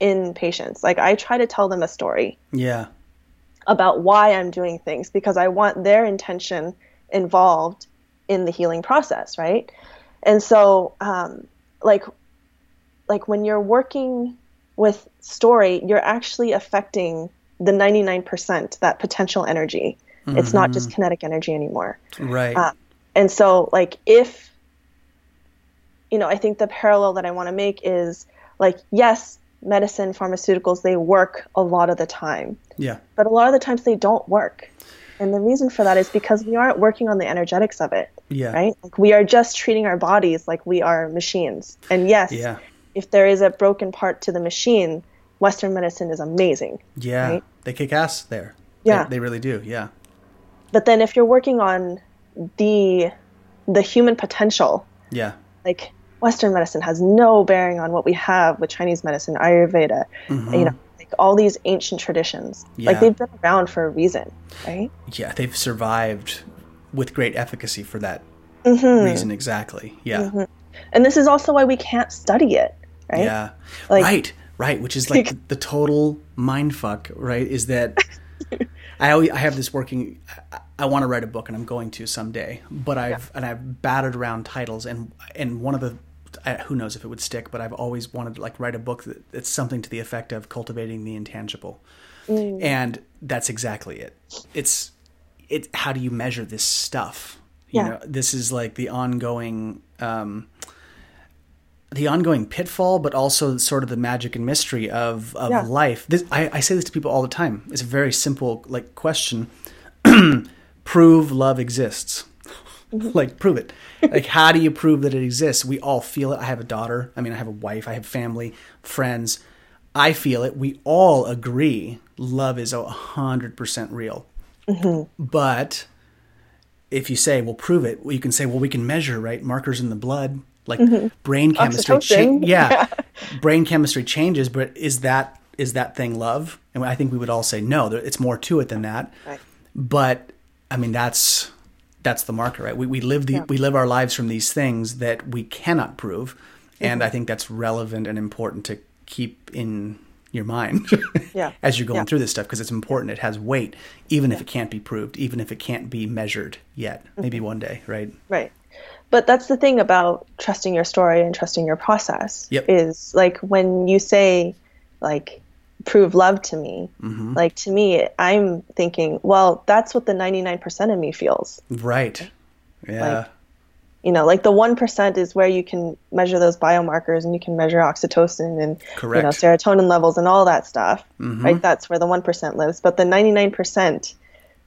in patients. Like I try to tell them a story Yeah. about why I'm doing things because I want their intention involved in the healing process, right? And so, um, like, like when you're working with story, you're actually affecting the 99% that potential energy. It's not just kinetic energy anymore. Right. Uh, And so, like, if you know, I think the parallel that I want to make is like, yes, medicine, pharmaceuticals, they work a lot of the time yeah. but a lot of the times they don't work. And the reason for that is because we aren't working on the energetics of it, Yeah. right? Like we are just treating our bodies like we are machines. And yes, Yeah. If there is a broken part to the machine, Western medicine is amazing. Yeah. Right? They kick ass there. Yeah. They, they really do. Yeah. But then if you're working on the the human potential, Yeah. like Western medicine has no bearing on what we have with Chinese medicine, Ayurveda, you know, like all these ancient traditions. Mm-hmm. Yeah. Like they've been around for a reason, right? Yeah. They've survived with great efficacy for that Mm-hmm. reason. Exactly. Yeah. And this is also why we can't study it, right? Yeah. Like- right. Right. Which is like the, total mind fuck, right? Is that I always, I have this working. I, I want to write a book, and I'm going to someday. But I've and I've battered around titles, and and one of the I, who knows if it would stick, but I've always wanted to like write a book that, that's something to the effect of cultivating the intangible, and that's exactly it. It's it. How do you measure this stuff? You Yeah. know, this is like the ongoing. Um, the ongoing pitfall, but also sort of the magic and mystery of, of Yeah. life. This, I, I say this to people all the time. It's a very simple like question. prove love exists. like prove it. Like how do you prove that it exists? We all feel it. I have a daughter. I mean, I have a wife. I have family, friends. I feel it. We all agree love is a hundred percent real. Mm-hmm. But if you say, "Well, prove it," well, you can say, "Well, we can measure right markers in the blood, like brain chemistry." Oxytocin. yeah, brain chemistry changes, but is that is that thing love? And I think we would all say no. there- It's more to it than that. Right. But I mean, that's that's the marker, right? We we live the we live our lives from these things that we cannot prove, and Mm-hmm. I think that's relevant and important to keep in your mind Yeah. as you're going Yeah. through this stuff because it's important. It has weight, even if it can't be proved, even if it can't be measured yet. Maybe Mm-hmm. one day, right? Right. But that's the thing about trusting your story and trusting your process Yep. is like when you say like prove love to me, Mm-hmm. like to me I'm thinking, well, that's what the 99% of me feels. Right. Yeah. Like, You know, like the 1% is where you can measure those biomarkers and you can measure oxytocin and you know serotonin levels and all that stuff. Right? That's where the 1% lives, but the 99%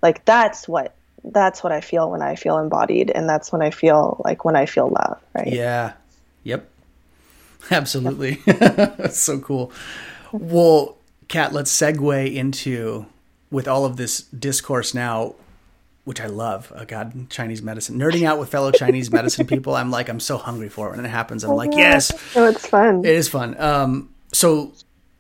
like that's what that's what I feel when I feel embodied and that's when I feel like when I feel love, right? Yeah. Yep. Absolutely. That's so cool. Well, Kat, let's segue into with all of this discourse now, which I love. Oh God, Chinese medicine. Nerding out with fellow Chinese medicine people. I'm like, I'm so hungry for it when it happens. I'm like, yes, Oh, it's fun. it is fun. Um, so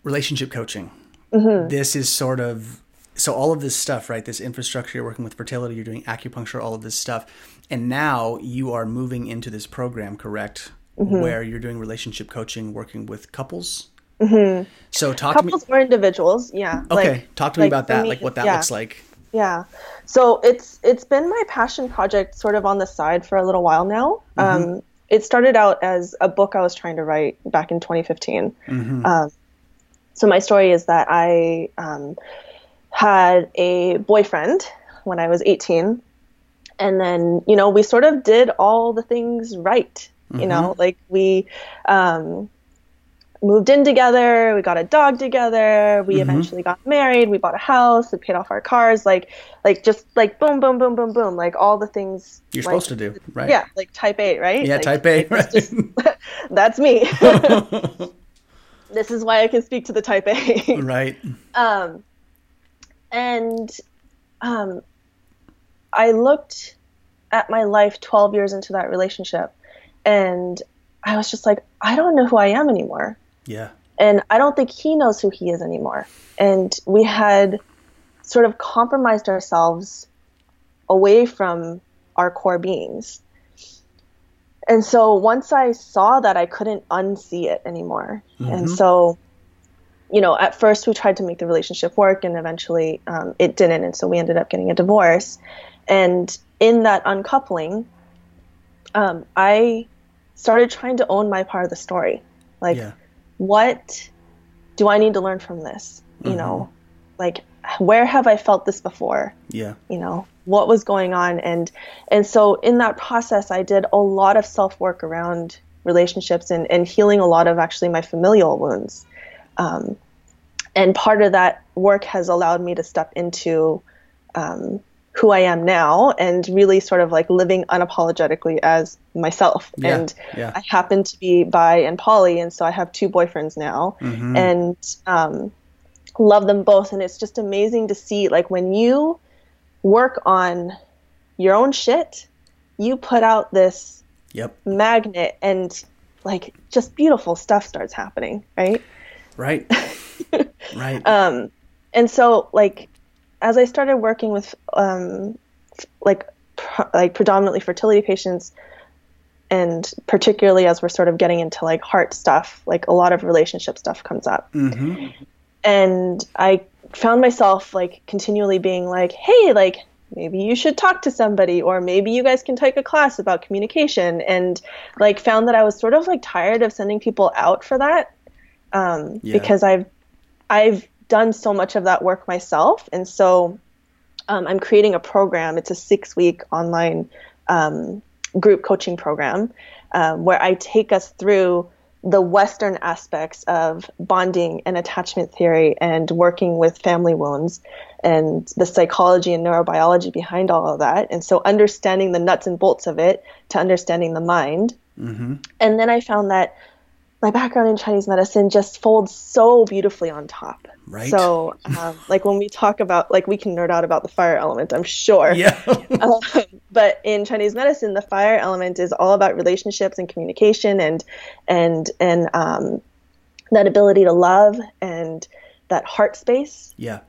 relationship coaching. Mm-hmm. This is sort of so all of this stuff, right? This infrastructure, you're working with fertility, you're doing acupuncture, all of this stuff, and now you are moving into this program, correct? Mm-hmm. Where you're doing relationship coaching, working with couples. Mm-hmm. So talk couples to me. or individuals, yeah. Okay, like, talk to me like about that, me, like what that yeah. looks like. Yeah. So it's it's been my passion project, sort of on the side for a little while now. Mm-hmm. Um, it started out as a book I was trying to write back in 2015. Mm-hmm. Um, so my story is that I um, had a boyfriend when I was 18. And then, you know, we sort of did all the things right. You Mm-hmm. know, like we um, moved in together, we got a dog together, we Mhm. eventually got married, we bought a house, we paid off our cars, like, like just like boom, boom, boom, boom, boom, like all the things You're like, supposed to do, right? Yeah, like type A, right? Yeah, Like, type A, right? just- that's me. this is why I can speak to the type A. right. um, and um, I looked at my life 12 years into that relationship, and I was just like, I don't know who I am anymore. Yeah. And I don't think he knows who he is anymore. And we had sort of compromised ourselves away from our core beings. And so once I saw that, I couldn't unsee it anymore. And Mhm. so, you know, at first we tried to make the relationship work, and eventually um, it didn't. And so we ended up getting a divorce. And in that uncoupling, um, I started trying to own my part of the story. Like, yeah. what do I need to learn from this? You know, like where have I felt this before? Yeah. You know, what was going on? And and so in that process, I did a lot of self work around relationships and and healing a lot of actually my familial wounds. Um, and part of that work has allowed me to step into um, who I am now and really sort of like living unapologetically as myself. Yeah. And Yeah. I happen to be bi and poly, and so I have two boyfriends now, Mhm. and um, love them both. And it's just amazing to see, like, when you work on your own shit, you put out this Yep. magnet, and like, just beautiful stuff starts happening, right? Right. right. Um, and so, like, as I started working with, um, like, pr- like predominantly fertility patients, and particularly as we're sort of getting into like heart stuff, like a lot of relationship stuff comes up, hmm and I found myself like continually being like, hey, like. Maybe you should talk to somebody, or maybe you guys can take a class about communication. And like, found that I was sort of like tired of sending people out for that, um, Yeah. because I've I've done so much of that work myself, and so um, I'm creating a program. It's a six week online um, group coaching program um, where I take us through the Western aspects of bonding and attachment theory and working with family wounds and the psychology and neurobiology behind all of that. And so understanding the nuts and bolts of it to understanding the mind. hmm And then I found that my background in Chinese medicine just folds so beautifully on top. Right. So, um, like when we talk about, like we can nerd out about the fire element, I'm sure. Yeah. Um, but in Chinese medicine, the fire element is all about relationships and communication and and and um, that ability to love and that heart space. yeah.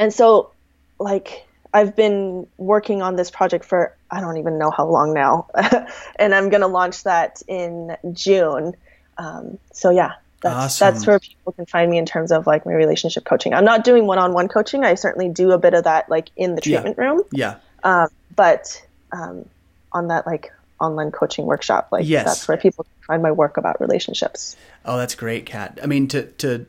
And so, like, I've been working on this project for I don't even know how long now, and I'm gonna launch that in June. Um, so yeah, that's that's where people can find me in terms of like my relationship coaching. I'm not doing one-on-one coaching. I certainly do a bit of that like in the Yeah. treatment room, Yeah. um, but um, on that like online coaching workshop, like Yes. that's where people can find my work about relationships. Oh, that's great, Kat. I mean, to to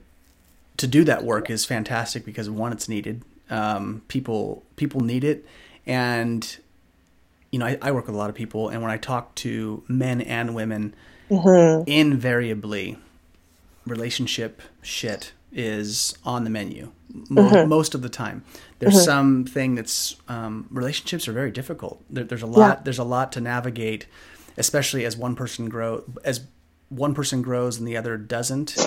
to do that work is fantastic because one, it's needed. Um, people people need it, and you know, I, I work with a lot of people, and when I talk to men and women, invariably, relationship shit is on the menu mo- most of the time. There's something that's um, relationships are very difficult. There, there's a lot. Yeah. There's a lot to navigate, especially as one person grow as one person grows and the other doesn't,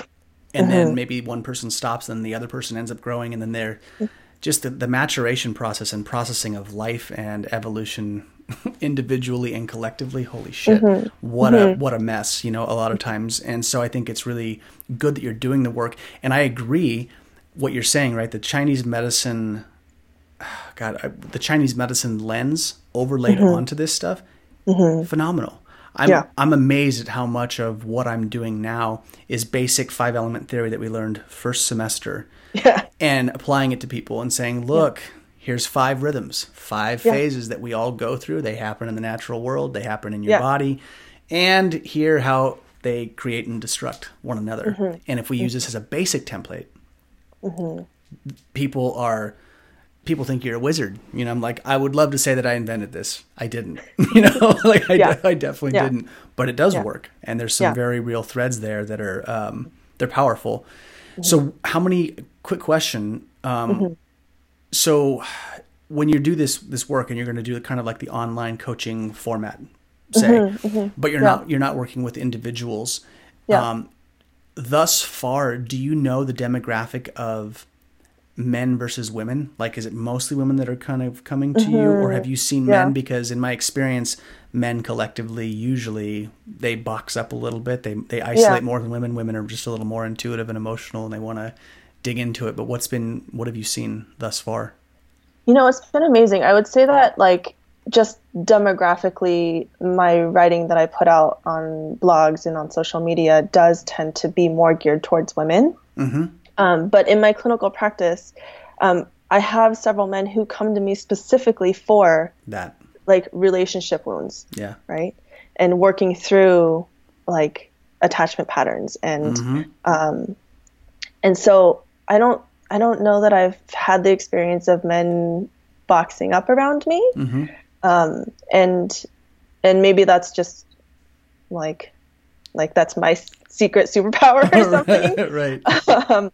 and then maybe one person stops and the other person ends up growing, and then they're just the, the maturation process and processing of life and evolution individually and collectively holy shit what a what a mess you know a lot of times and so i think it's really good that you're doing the work and i agree what you're saying, right? The Chinese medicine, God, I, the Chinese medicine lens overlaid mm-hmm. onto this stuff, mm-hmm. phenomenal. I'm yeah. I'm amazed at how much of what I'm doing now is basic five element theory that we learned first semester. Yeah. And applying it to people and saying, look, yeah. here's five rhythms, five yeah. phases that we all go through. They happen in the natural world, they happen in your body. And hear how they create and destruct one another. Mm-hmm. And if we use this as a basic template, mm-hmm. people are people think you're a wizard. You know, I'm like, I would love to say that I invented this. I didn't. you know, like I, yeah. I definitely yeah. didn't. But it does yeah. work, and there's some very real threads there that are um, they're powerful. Mm-hmm. So, how many? Quick question. Um, mm-hmm. So, when you do this this work, and you're going to do it kind of like the online coaching format, say, mm-hmm, mm-hmm. but you're not you're not working with individuals. Yeah. Um, thus far, do you know the demographic of men versus women? Like, is it mostly women that are kind of coming to mm-hmm. you, or have you seen yeah. men? Because in my experience, men collectively usually they box up a little bit. They they isolate yeah. more than women. Women are just a little more intuitive and emotional, and they want to dig into it. But what's been what have you seen thus far? You know, it's been amazing. I would say that like just demographically, my writing that I put out on blogs and on social media does tend to be more geared towards women. Mm-hmm. Um, but in my clinical practice, um, I have several men who come to me specifically for that, like relationship wounds. Yeah. Right. And working through like attachment patterns and, mm-hmm. um, and so I don't, I don't know that I've had the experience of men boxing up around me. Mm-hmm. Um, and, and maybe that's just like, like that's my secret superpower or something. right. Um,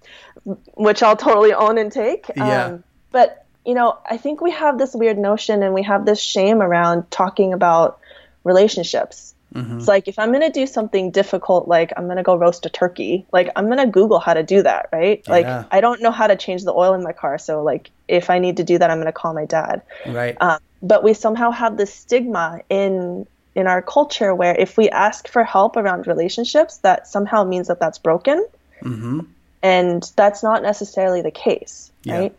which I'll totally own and take. Yeah. Um, but, you know, I think we have this weird notion and we have this shame around talking about relationships. Mm-hmm. It's like if I'm going to do something difficult, like I'm going to go roast a turkey, like I'm going to Google how to do that, right? Yeah. Like I don't know how to change the oil in my car. So, like, if I need to do that, I'm going to call my dad. Right. Um, but we somehow have this stigma in in our culture where if we ask for help around relationships, that somehow means that that's broken. Mm-hmm. And that's not necessarily the case, yeah. right?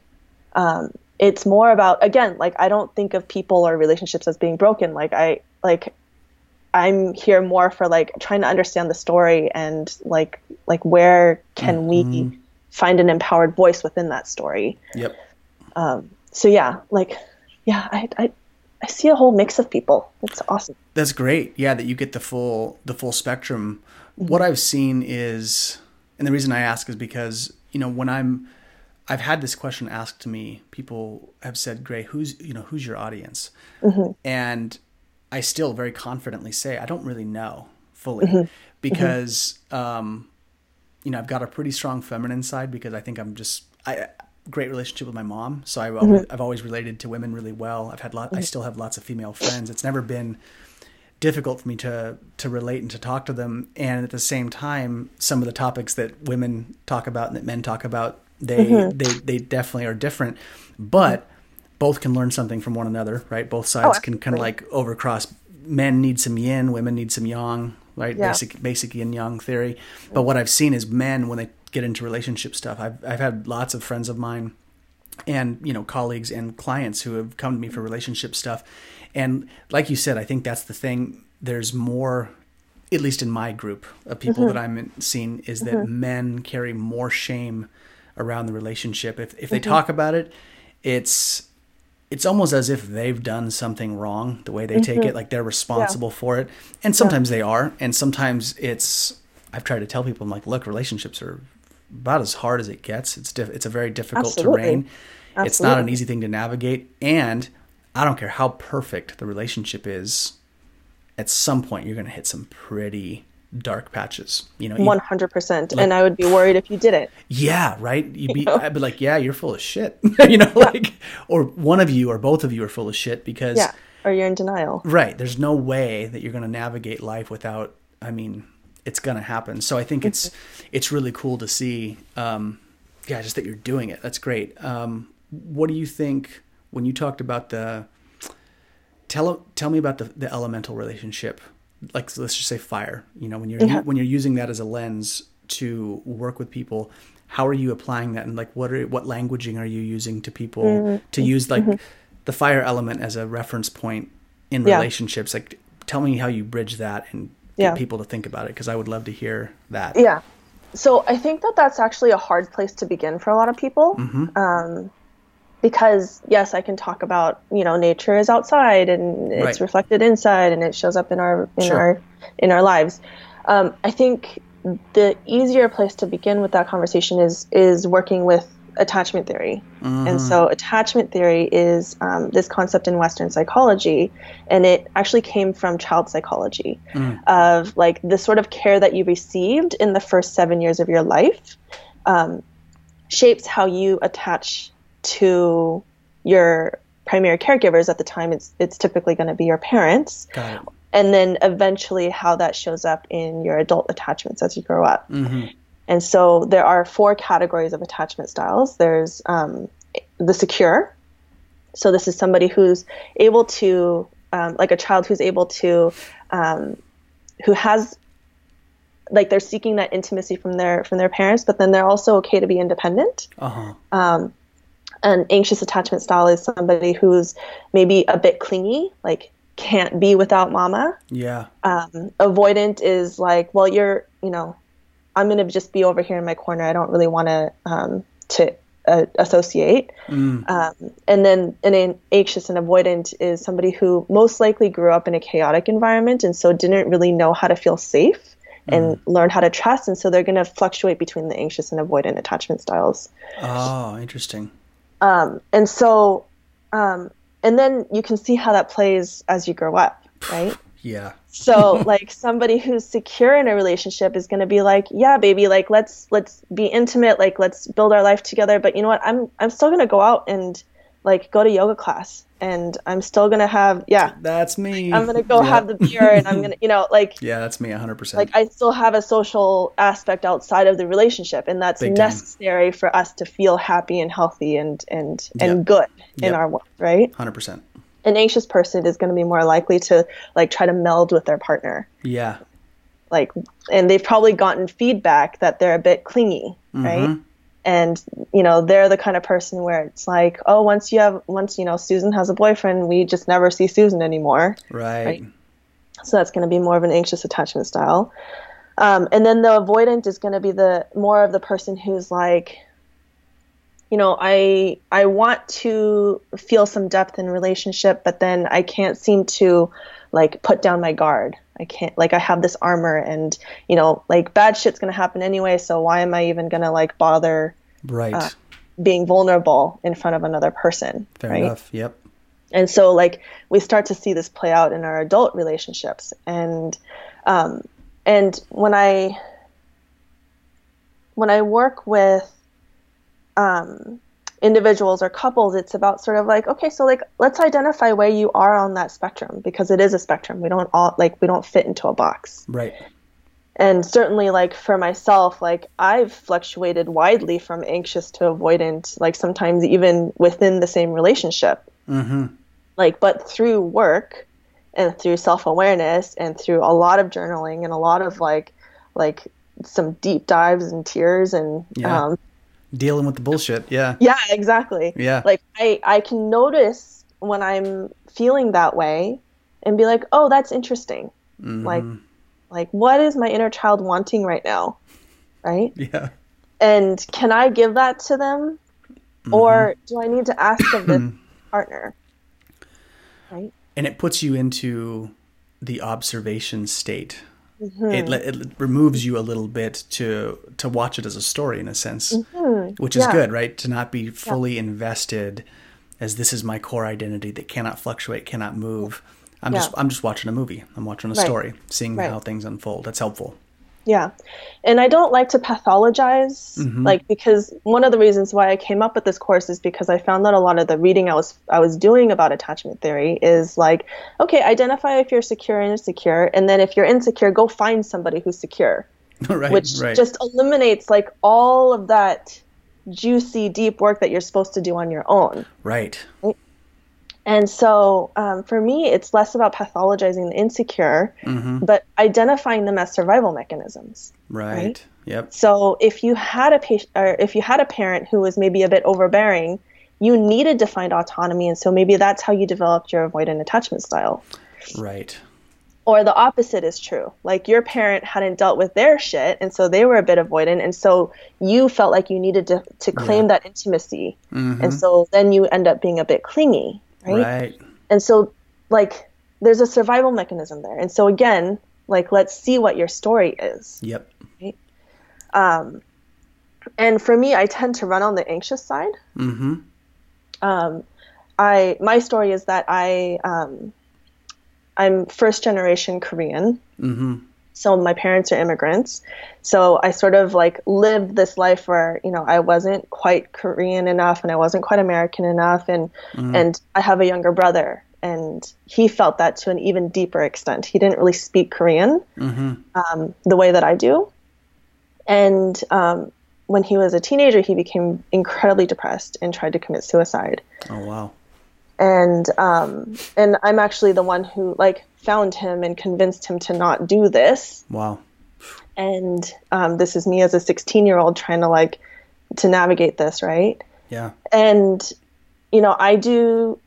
Um, it's more about again, like I don't think of people or relationships as being broken. Like I like I'm here more for like trying to understand the story and like like where can mm-hmm. we find an empowered voice within that story. Yep. Um, so yeah, like yeah, I, I I see a whole mix of people. It's awesome. That's great. Yeah, that you get the full the full spectrum. Mm-hmm. What I've seen is and the reason I ask is because, you know, when I'm I've had this question asked to me. People have said, "Gray, who's, you know, who's your audience?" Mm-hmm. And I still very confidently say, I don't really know fully mm-hmm. because um, you know, I've got a pretty strong feminine side because I think I'm just I great relationship with my mom. So I've always, mm-hmm. I've always related to women really well. I've had lot, I mm-hmm. still have lots of female friends. It's never been difficult for me to to relate and to talk to them. And at the same time, some of the topics that women talk about and that men talk about, they mm-hmm. they they definitely are different. But both can learn something from one another, right? Both sides oh, can kind of like overcross. Men need some yin, women need some yang, right? Yeah. Basic basic yin yang theory. But what I've seen is men when they get into relationship stuff. I've I've had lots of friends of mine and you know colleagues and clients who have come to me for relationship stuff and like you said i think that's the thing there's more at least in my group of people mm-hmm. that i'm seeing is that mm-hmm. men carry more shame around the relationship if if they mm-hmm. talk about it it's it's almost as if they've done something wrong the way they take mm-hmm. it like they're responsible yeah. for it and sometimes yeah. they are and sometimes it's i've tried to tell people i'm like look relationships are about as hard as it gets. It's diff- it's a very difficult Absolutely. terrain. Absolutely. It's not an easy thing to navigate, and I don't care how perfect the relationship is. At some point, you're going to hit some pretty dark patches. You know, one hundred percent. And I would be worried if you didn't. Yeah, right. You'd be. You know? I'd be like, yeah, you're full of shit. you know, yeah. like, or one of you or both of you are full of shit because. Yeah. Or you're in denial. Right. There's no way that you're going to navigate life without. I mean, it's going to happen. So I think it's mm-hmm. it's really cool to see. Um, yeah, just that you're doing it. That's great. Um, what do you think when you talked about the? Tell tell me about the the elemental relationship. Like let's just say fire. You know, when you're yeah. when you're using that as a lens to work with people, how are you applying that and like what are what languaging are you using to people mm-hmm. to use like mm-hmm. the fire element as a reference point in yeah. relationships like tell me how you bridge that and get yeah. people to think about it because i would love to hear that yeah so i think that that's actually a hard place to begin for a lot of people mm-hmm. um, because yes i can talk about you know nature is outside and it's right. reflected inside and it shows up in our in sure. our in our lives um, i think the easier place to begin with that conversation is is working with attachment theory. Mm-hmm. And so, attachment theory is um, this concept in Western psychology, and it actually came from child psychology mm. of like the sort of care that you received in the first seven years of your life um, shapes how you attach to your primary caregivers. At the time, it's it's typically going to be your parents and then eventually how that shows up in your adult attachments as you grow up. Mm-hmm. And so there are four categories of attachment styles. There's um, the secure. So this is somebody who's able to, um, like a child who's able to, um, who has, like they're seeking that intimacy from their from their parents, but then they're also okay to be independent. Uh-huh. Um, an anxious attachment style is somebody who's maybe a bit clingy, like can't be without mama. Yeah. Um, avoidant is like, well, you're, you know, I'm gonna just be over here in my corner. I don't really want to um, to uh, associate. Mm. Um, and then an anxious and avoidant is somebody who most likely grew up in a chaotic environment and so didn't really know how to feel safe and mm. learn how to trust. And so they're going to fluctuate between the anxious and avoidant attachment styles. Oh, interesting. Um, and so um, and then you can see how that plays as you grow up, right? yeah. so like somebody who's secure in a relationship is going to be like, yeah, baby, like let's let's be intimate, like let's build our life together, but you know what? I'm I'm still going to go out and like go to yoga class and I'm still gonna have yeah. That's me. I'm gonna go have the beer and I'm gonna you know like yeah, that's me 100. percent Like I still have a social aspect outside of the relationship, and that's Big necessary time. for us to feel happy and healthy and and and yep. good in yep. our world, right? 100. percent An anxious person is going to be more likely to like try to meld with their partner. Yeah. Like, and they've probably gotten feedback that they're a bit clingy, mm-hmm. right? And you know they're the kind of person where it's like oh once you have once you know susan has a boyfriend we just never see susan anymore. Right, right? so that's going to be more of an anxious attachment style. Um, and then the avoidant is going to be the more of the person who's like you know i i want to feel some depth in relationship but then i can't seem to like put down my guard I can't like I have this armor and you know like bad shit's gonna happen anyway. So why am I even gonna like bother right uh, being vulnerable in front of another person? Fair right? enough. Yep. And so like we start to see this play out in our adult relationships and um, and when I when I work with um, individuals or couples it's about sort of like okay so like let's identify where you are on that spectrum because it is a spectrum we don't all like we don't fit into a box right and certainly like for myself like i've fluctuated widely from anxious to avoidant like sometimes even within the same relationship mm-hmm. like but through work and through self-awareness and through a lot of journaling and a lot of like like some deep dives and tears and yeah. um, dealing with the bullshit. Yeah. Yeah, exactly. Yeah. Like I I can notice when I'm feeling that way and be like, "Oh, that's interesting." Mm-hmm. Like like what is my inner child wanting right now? Right? Yeah. And can I give that to them? Mm-hmm. Or do I need to ask of this partner? Right? And it puts you into the observation state Mm-hmm. It, it removes you a little bit to to watch it as a story in a sense, mm-hmm. which is yeah. good, right? To not be fully yeah. invested as this is my core identity that cannot fluctuate, cannot move. I'm yeah. just I'm just watching a movie. I'm watching a right. story, seeing right. how things unfold. That's helpful. Yeah. And I don't like to pathologize mm-hmm. like because one of the reasons why I came up with this course is because I found that a lot of the reading I was I was doing about attachment theory is like okay, identify if you're secure and insecure and then if you're insecure, go find somebody who's secure. right, which right. just eliminates like all of that juicy deep work that you're supposed to do on your own. Right. And so um, for me, it's less about pathologizing the insecure, Mm-hmm. but identifying them as survival mechanisms. Right. Right. Yep. So if you had a patient, or if you had a parent who was maybe a bit overbearing, you needed to find autonomy, and so maybe that's how you developed your avoidant attachment style. Right. Or the opposite is true. Like your parent hadn't dealt with their shit, and so they were a bit avoidant, and so you felt like you needed to to claim that intimacy, and so then you end up being a bit clingy, right? Right. And so, like, there's a survival mechanism there, and so again, like, let's see what your story is. Yep. right? um and for me, I tend to run on the anxious side. Mm-hmm. Um, I my story is that I um, I'm first generation Korean. Mm-hmm. So my parents are immigrants. So I sort of like lived this life where you know I wasn't quite Korean enough and I wasn't quite American enough, and and I have a younger brother. And he felt that to an even deeper extent. He didn't really speak Korean um, the way that I do. And um, when he was a teenager, he became incredibly depressed and tried to commit suicide. Oh wow. And um, and I'm actually the one who like found him and convinced him to not do this. Wow. And um, this is me as a 16 year old trying to like to navigate this, right? Yeah. and you know i do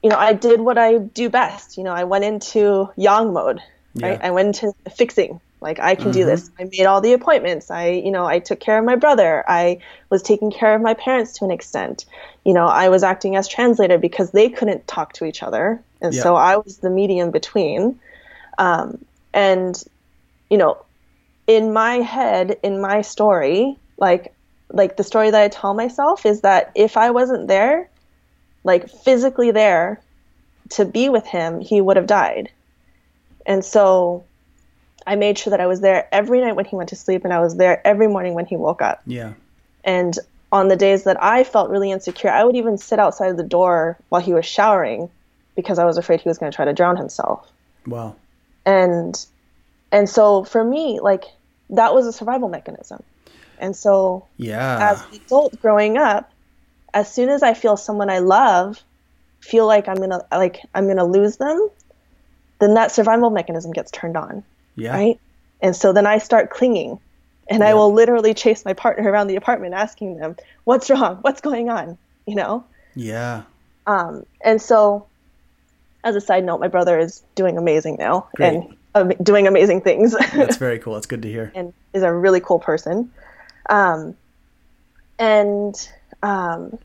you know i did what i do best you know i went into yang mode right Yeah. i went into fixing like i can do this. I made all the appointments. I you know i took care of my brother. I was taking care of my parents to an extent. You know i was acting as translator because they couldn't talk to each other. And Yeah. so i was the medium between. Um, and you know in my head in my story like like the story that i tell myself is that if i wasn't there like physically there to be with him he would have died. And so i made sure that i was there every night when he went to sleep and i was there every morning when he woke up Yeah. and on the days that i felt really insecure i would even sit outside the door while he was showering because i was afraid he was going to try to drown himself Wow. and and so for me like that was a survival mechanism and so Yeah. as an adult growing up as soon as i feel someone i love feel like i'm gonna like i'm gonna lose them then that survival mechanism gets turned on yeah. right and so then i start clinging and i will literally chase my partner around the apartment asking them what's wrong what's going on you know Yeah. um, and so, as a side note, my brother is doing amazing now Great. and um, doing amazing things That's very cool. That's good to hear. and is a really cool person. Um, and um,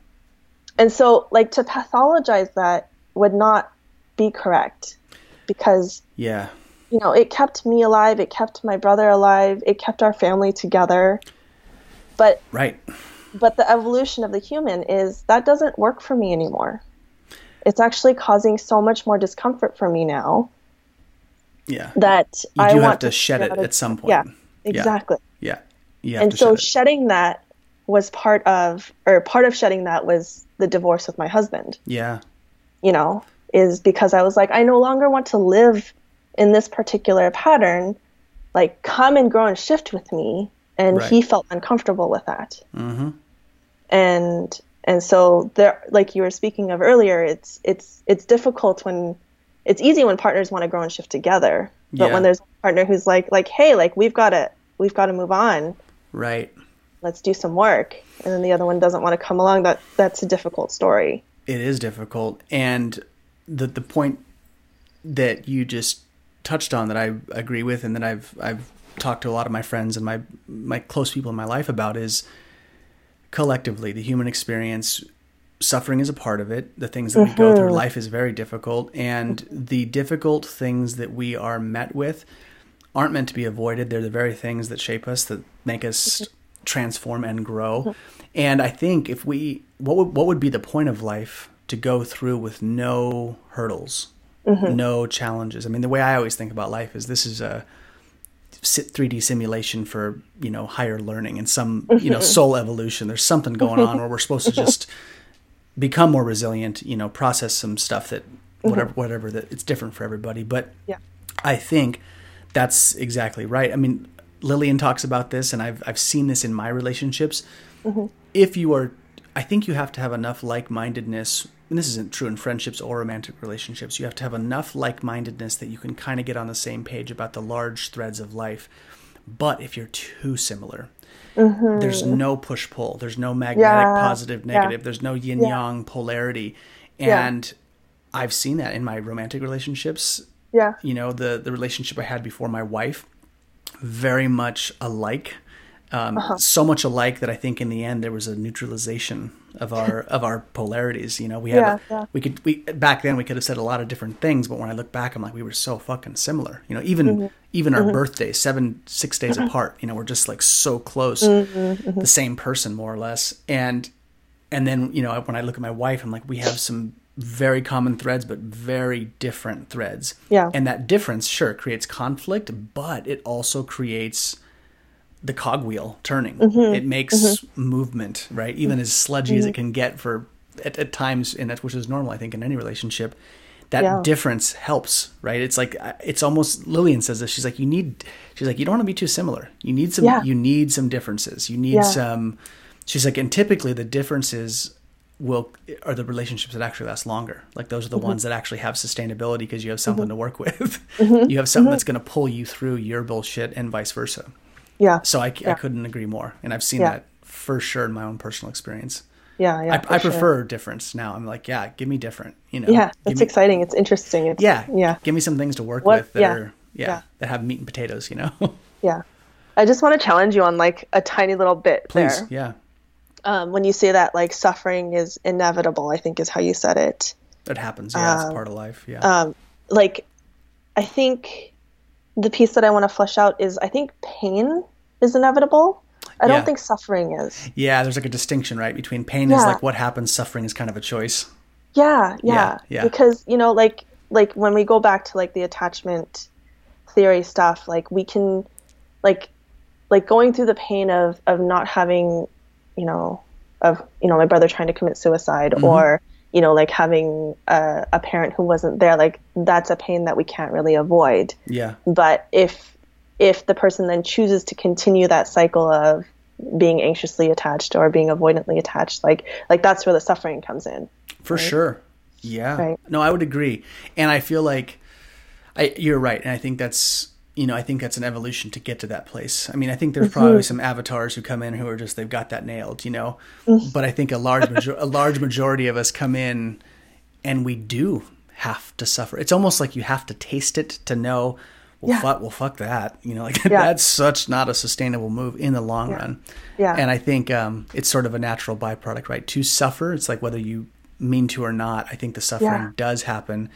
and so, like to pathologize that would not be correct because Yeah. You know it kept me alive, it kept my brother alive, it kept our family together. But Right. but the evolution of the human is that doesn't work for me anymore. It's actually causing so much more discomfort for me now Yeah. that You I do want have to shed it at some point. Yeah, exactly. Yeah. You have And to so shed shedding that was part of, or part of shedding that was the divorce with my husband. yeah. You know, is because I was like, I no longer want to live in this particular pattern. Like, come and grow and shift with me. And Right. he felt uncomfortable with that. Mm-hmm. and and so there like you were speaking of earlier it's it's it's difficult when it's easy when partners want to grow and shift together but Yeah. when there's a partner who's like like hey like we've got to we've got to move on Right. let's do some work and then the other one doesn't want to come along that that's a difficult story It is difficult, and the the point that you just touched on that I agree with, and that I've I've talked to a lot of my friends and my my close people in my life about is collectively the human experience. Suffering is a part of it. The things that we go through, mm-hmm. life is very difficult, and the difficult things that we are met with aren't meant to be avoided. They're the very things that shape us, that make us mm-hmm. transform and grow. Mm-hmm. And I think if we, what would, what would be the point of life to go through with no hurdles, Mm-hmm. no challenges? I mean, the way I always think about life is this is a 3D simulation for you know higher learning and some you know mm-hmm. soul evolution. There's something going on where we're supposed to mm-hmm. just become more resilient. You know, process some stuff that whatever whatever that it's different for everybody. But yeah I think that's exactly right. I mean, Lillian talks about this, and I've I've seen this in my relationships. If you are, I think you have to have enough like mindedness and this isn't true in friendships or romantic relationships, you have to have enough like mindedness that you can kind of get on the same page about the large threads of life. But if you're too similar, mm-hmm. there's no push pull, there's no magnetic yeah. positive, negative, yeah. there's no yin yang yeah. polarity. And I've seen that in my romantic relationships. Yeah. You know, the, the relationship I had before my wife, very much alike. Um, uh-huh. so much alike that I think in the end there was a neutralization of our of our polarities. You know, we had yeah, yeah. we could we back then we could have said a lot of different things, but when I look back, I'm like we were so fucking similar. You know, even mm-hmm. even our mm-hmm. birthdays, seven six days mm-hmm. apart. You know, we're just like so close, mm-hmm, mm-hmm. the same person more or less. And and then you know when I look at my wife, I'm like we have some very common threads, but very different threads. Yeah. And that difference, sure, creates conflict, but it also creates the cogwheel turning. Mm-hmm. It makes mm-hmm. movement, right? Even as sludgy mm-hmm. as it can get for at, at times, and that which is normal, I think, in any relationship. That yeah. difference helps, right? It's like it's almost Lillian says this. She's like, you need. She's like, you don't want to be too similar. You need some. Yeah. You need some differences. You need yeah. some. She's like, and typically the differences will are the relationships that actually last longer. Like those are the mm-hmm. ones that actually have sustainability because you have something mm-hmm. to work with. Mm-hmm. you have something mm-hmm. that's going to pull you through your bullshit and vice versa. Yeah. So I, yeah. I couldn't agree more, and I've seen yeah. that for sure in my own personal experience. Yeah, yeah. I, I prefer sure. difference now. I'm like, yeah, give me different. You know. Yeah, it's me, exciting. It's interesting. It's, yeah, yeah. Give me some things to work what, with that yeah, are yeah, that have meat and potatoes. You know. yeah, I just want to challenge you on like a tiny little bit Please, there. Yeah. Um, when you say that like suffering is inevitable, I think is how you said it. It happens. Yeah, um, it's part of life. Yeah. Um, like, I think the piece that I want to flesh out is I think pain is inevitable. I don't think suffering is. Yeah, there's like a distinction, right? Between pain yeah. is like what happens, suffering is kind of a choice. Yeah, yeah, yeah, yeah. Because, you know, like like when we go back to like the attachment theory stuff, like we can like like going through the pain of of not having, you know, of you know, my brother trying to commit suicide mm-hmm. or you know, like having a, a parent who wasn't there, like that's a pain that we can't really avoid. Yeah. But if if the person then chooses to continue that cycle of being anxiously attached or being avoidantly attached like like that's where the suffering comes in for right? sure yeah right. no i would agree and i feel like I, you're right and i think that's you know i think that's an evolution to get to that place i mean i think there's mm-hmm. probably some avatars who come in who are just they've got that nailed you know mm-hmm. but i think a large major- a large majority of us come in and we do have to suffer it's almost like you have to taste it to know well, yeah. fuck, well, fuck that. You know, like yeah. that's such not a sustainable move in the long yeah. run. Yeah. And I think um, it's sort of a natural byproduct, right? To suffer, it's like whether you mean to or not, I think the suffering does happen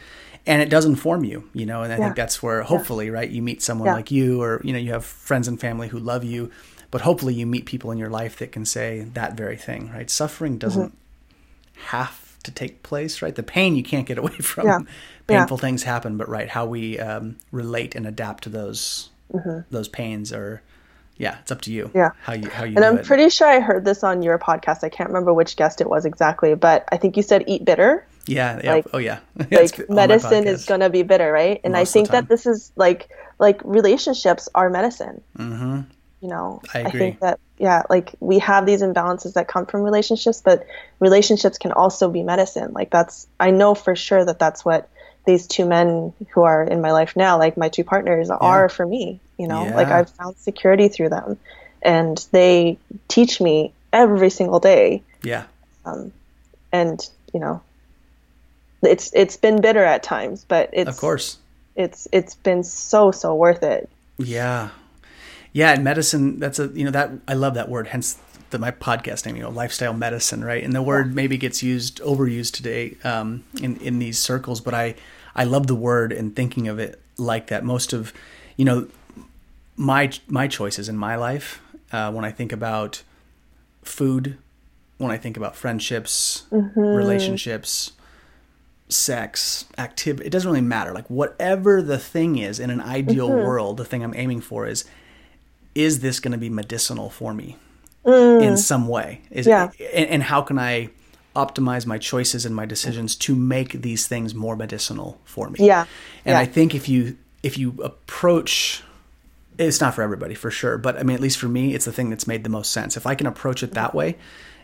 and it does inform you, you know, and I think that's where hopefully, right, you meet someone like you or, you know, you have friends and family who love you, but hopefully you meet people in your life that can say that very thing, right? Suffering doesn't mm-hmm. have to take place, right? The pain you can't get away from. Yeah. Painful yeah. things happen, but right, how we um, relate and adapt to those mm-hmm. those pains are, yeah, it's up to you. Yeah, how you how you. And I'm it. pretty sure I heard this on your podcast. I can't remember which guest it was exactly, but I think you said eat bitter. Yeah. yeah. Like, oh yeah. like medicine is gonna be bitter, right? And Most I think that this is like like relationships are medicine. Mm-hmm. You know, I, I think that yeah, like we have these imbalances that come from relationships, but relationships can also be medicine. Like that's I know for sure that that's what these two men who are in my life now, like my two partners, yeah. are for me. You know, yeah. like I've found security through them, and they teach me every single day. Yeah. Um, and you know, it's it's been bitter at times, but it's of course it's it's been so so worth it. Yeah, yeah, and medicine. That's a you know that I love that word. Hence the, my podcast name. You know, lifestyle medicine, right? And the word maybe gets used overused today um, in in these circles, but I I love the word and thinking of it like that. Most of you know my my choices in my life uh, when I think about food, when I think about friendships, mm-hmm. relationships, sex, activity, it doesn't really matter. Like whatever the thing is in an ideal mm-hmm. world, the thing I'm aiming for is is this going to be medicinal for me mm. in some way? Is yeah. It, and, and how can I optimize my choices and my decisions to make these things more medicinal for me? Yeah. And yeah. I think if you if you approach it's not for everybody for sure, but I mean at least for me it's the thing that's made the most sense. If I can approach it that way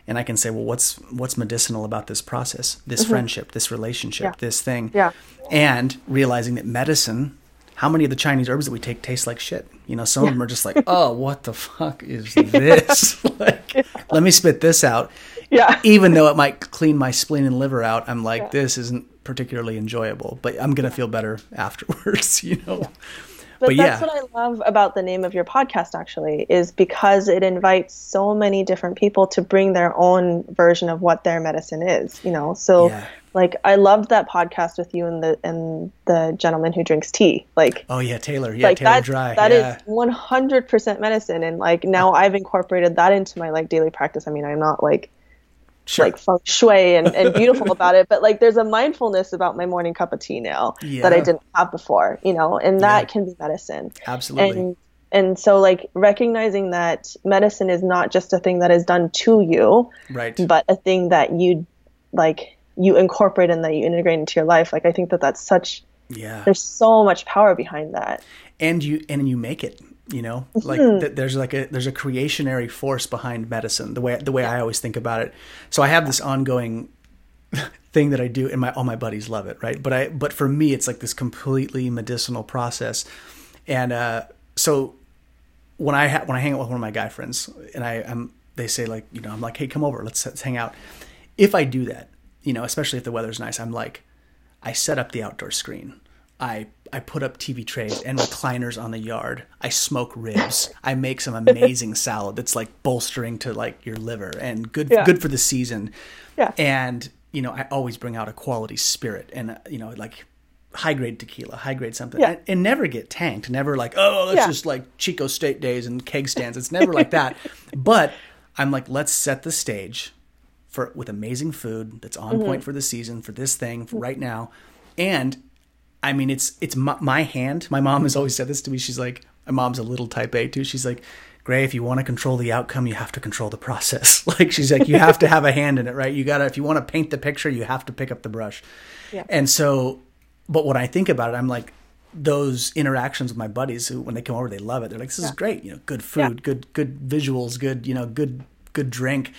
and I can say, well, what's what's medicinal about this process, this friendship, this relationship, Mm-hmm. Yeah. this thing, Yeah. and realizing that medicine. How many of the Chinese herbs that we take taste like shit? You know, some of them are just like, oh, what the fuck is this? like, let me spit this out. Yeah. Even though it might clean my spleen and liver out, I'm like, this isn't particularly enjoyable, but I'm gonna feel better afterwards. You know. But, But that's yeah. what I love about the name of your podcast, actually, is because it invites so many different people to bring their own version of what their medicine is. You know, so Yeah. like I loved that podcast with you and the and the gentleman who drinks tea. Like, Oh yeah, Taylor. Yeah, like Taylor that Dry. that is yeah. 100% medicine, and like now I've incorporated that into my like daily practice. I mean, I'm not like sure. like feng shui and, and beautiful about it, but like there's a mindfulness about my morning cup of tea now that I didn't have before, you know, and that Yeah. can be medicine. Absolutely. And and so like recognizing that medicine is not just a thing that is done to you, right. but a thing that you like you incorporate and that you integrate into your life. Like I think that that's such yeah. there's so much power behind that. and you and you make it you know like th- there's like a there's a creationary force behind medicine the way the way i always think about it. So i have this ongoing thing that i do and my all my buddies love it right? But i but for me it's like this completely medicinal process. And uh so when i ha- when i hang out with one of my guy friends and i am they say like you know i'm like hey come over let's, let's hang out. If i do that you know especially if the weather's nice i'm like I set up the outdoor screen. I I put up TV trays and recliners on the yard. I smoke ribs. I make some amazing salad that's like bolstering to like your liver and good Yeah. good for the season. Yeah. And you know, I always bring out a quality spirit and uh, you know, like high grade tequila, high grade something, Yeah. and, and never get tanked. Never like, oh, that's Yeah. just like Chico State days and keg stands. It's never like that. But I'm like, let's set the stage for with amazing food that's on Mm-hmm. point for the season for this thing for right now and i mean it's it's my, my hand. My mom has always said this to me. She's like my mom's a little type a too. She's like gray if you want to control the outcome you have to control the process. Like she's like you have to have a hand in it right? You gotta if you want to paint the picture you have to pick up the brush. Yeah. and so but when i think about it i'm like those interactions with my buddies who when they come over they love it. They're like this is great you know good food good good visuals good you know good good drink.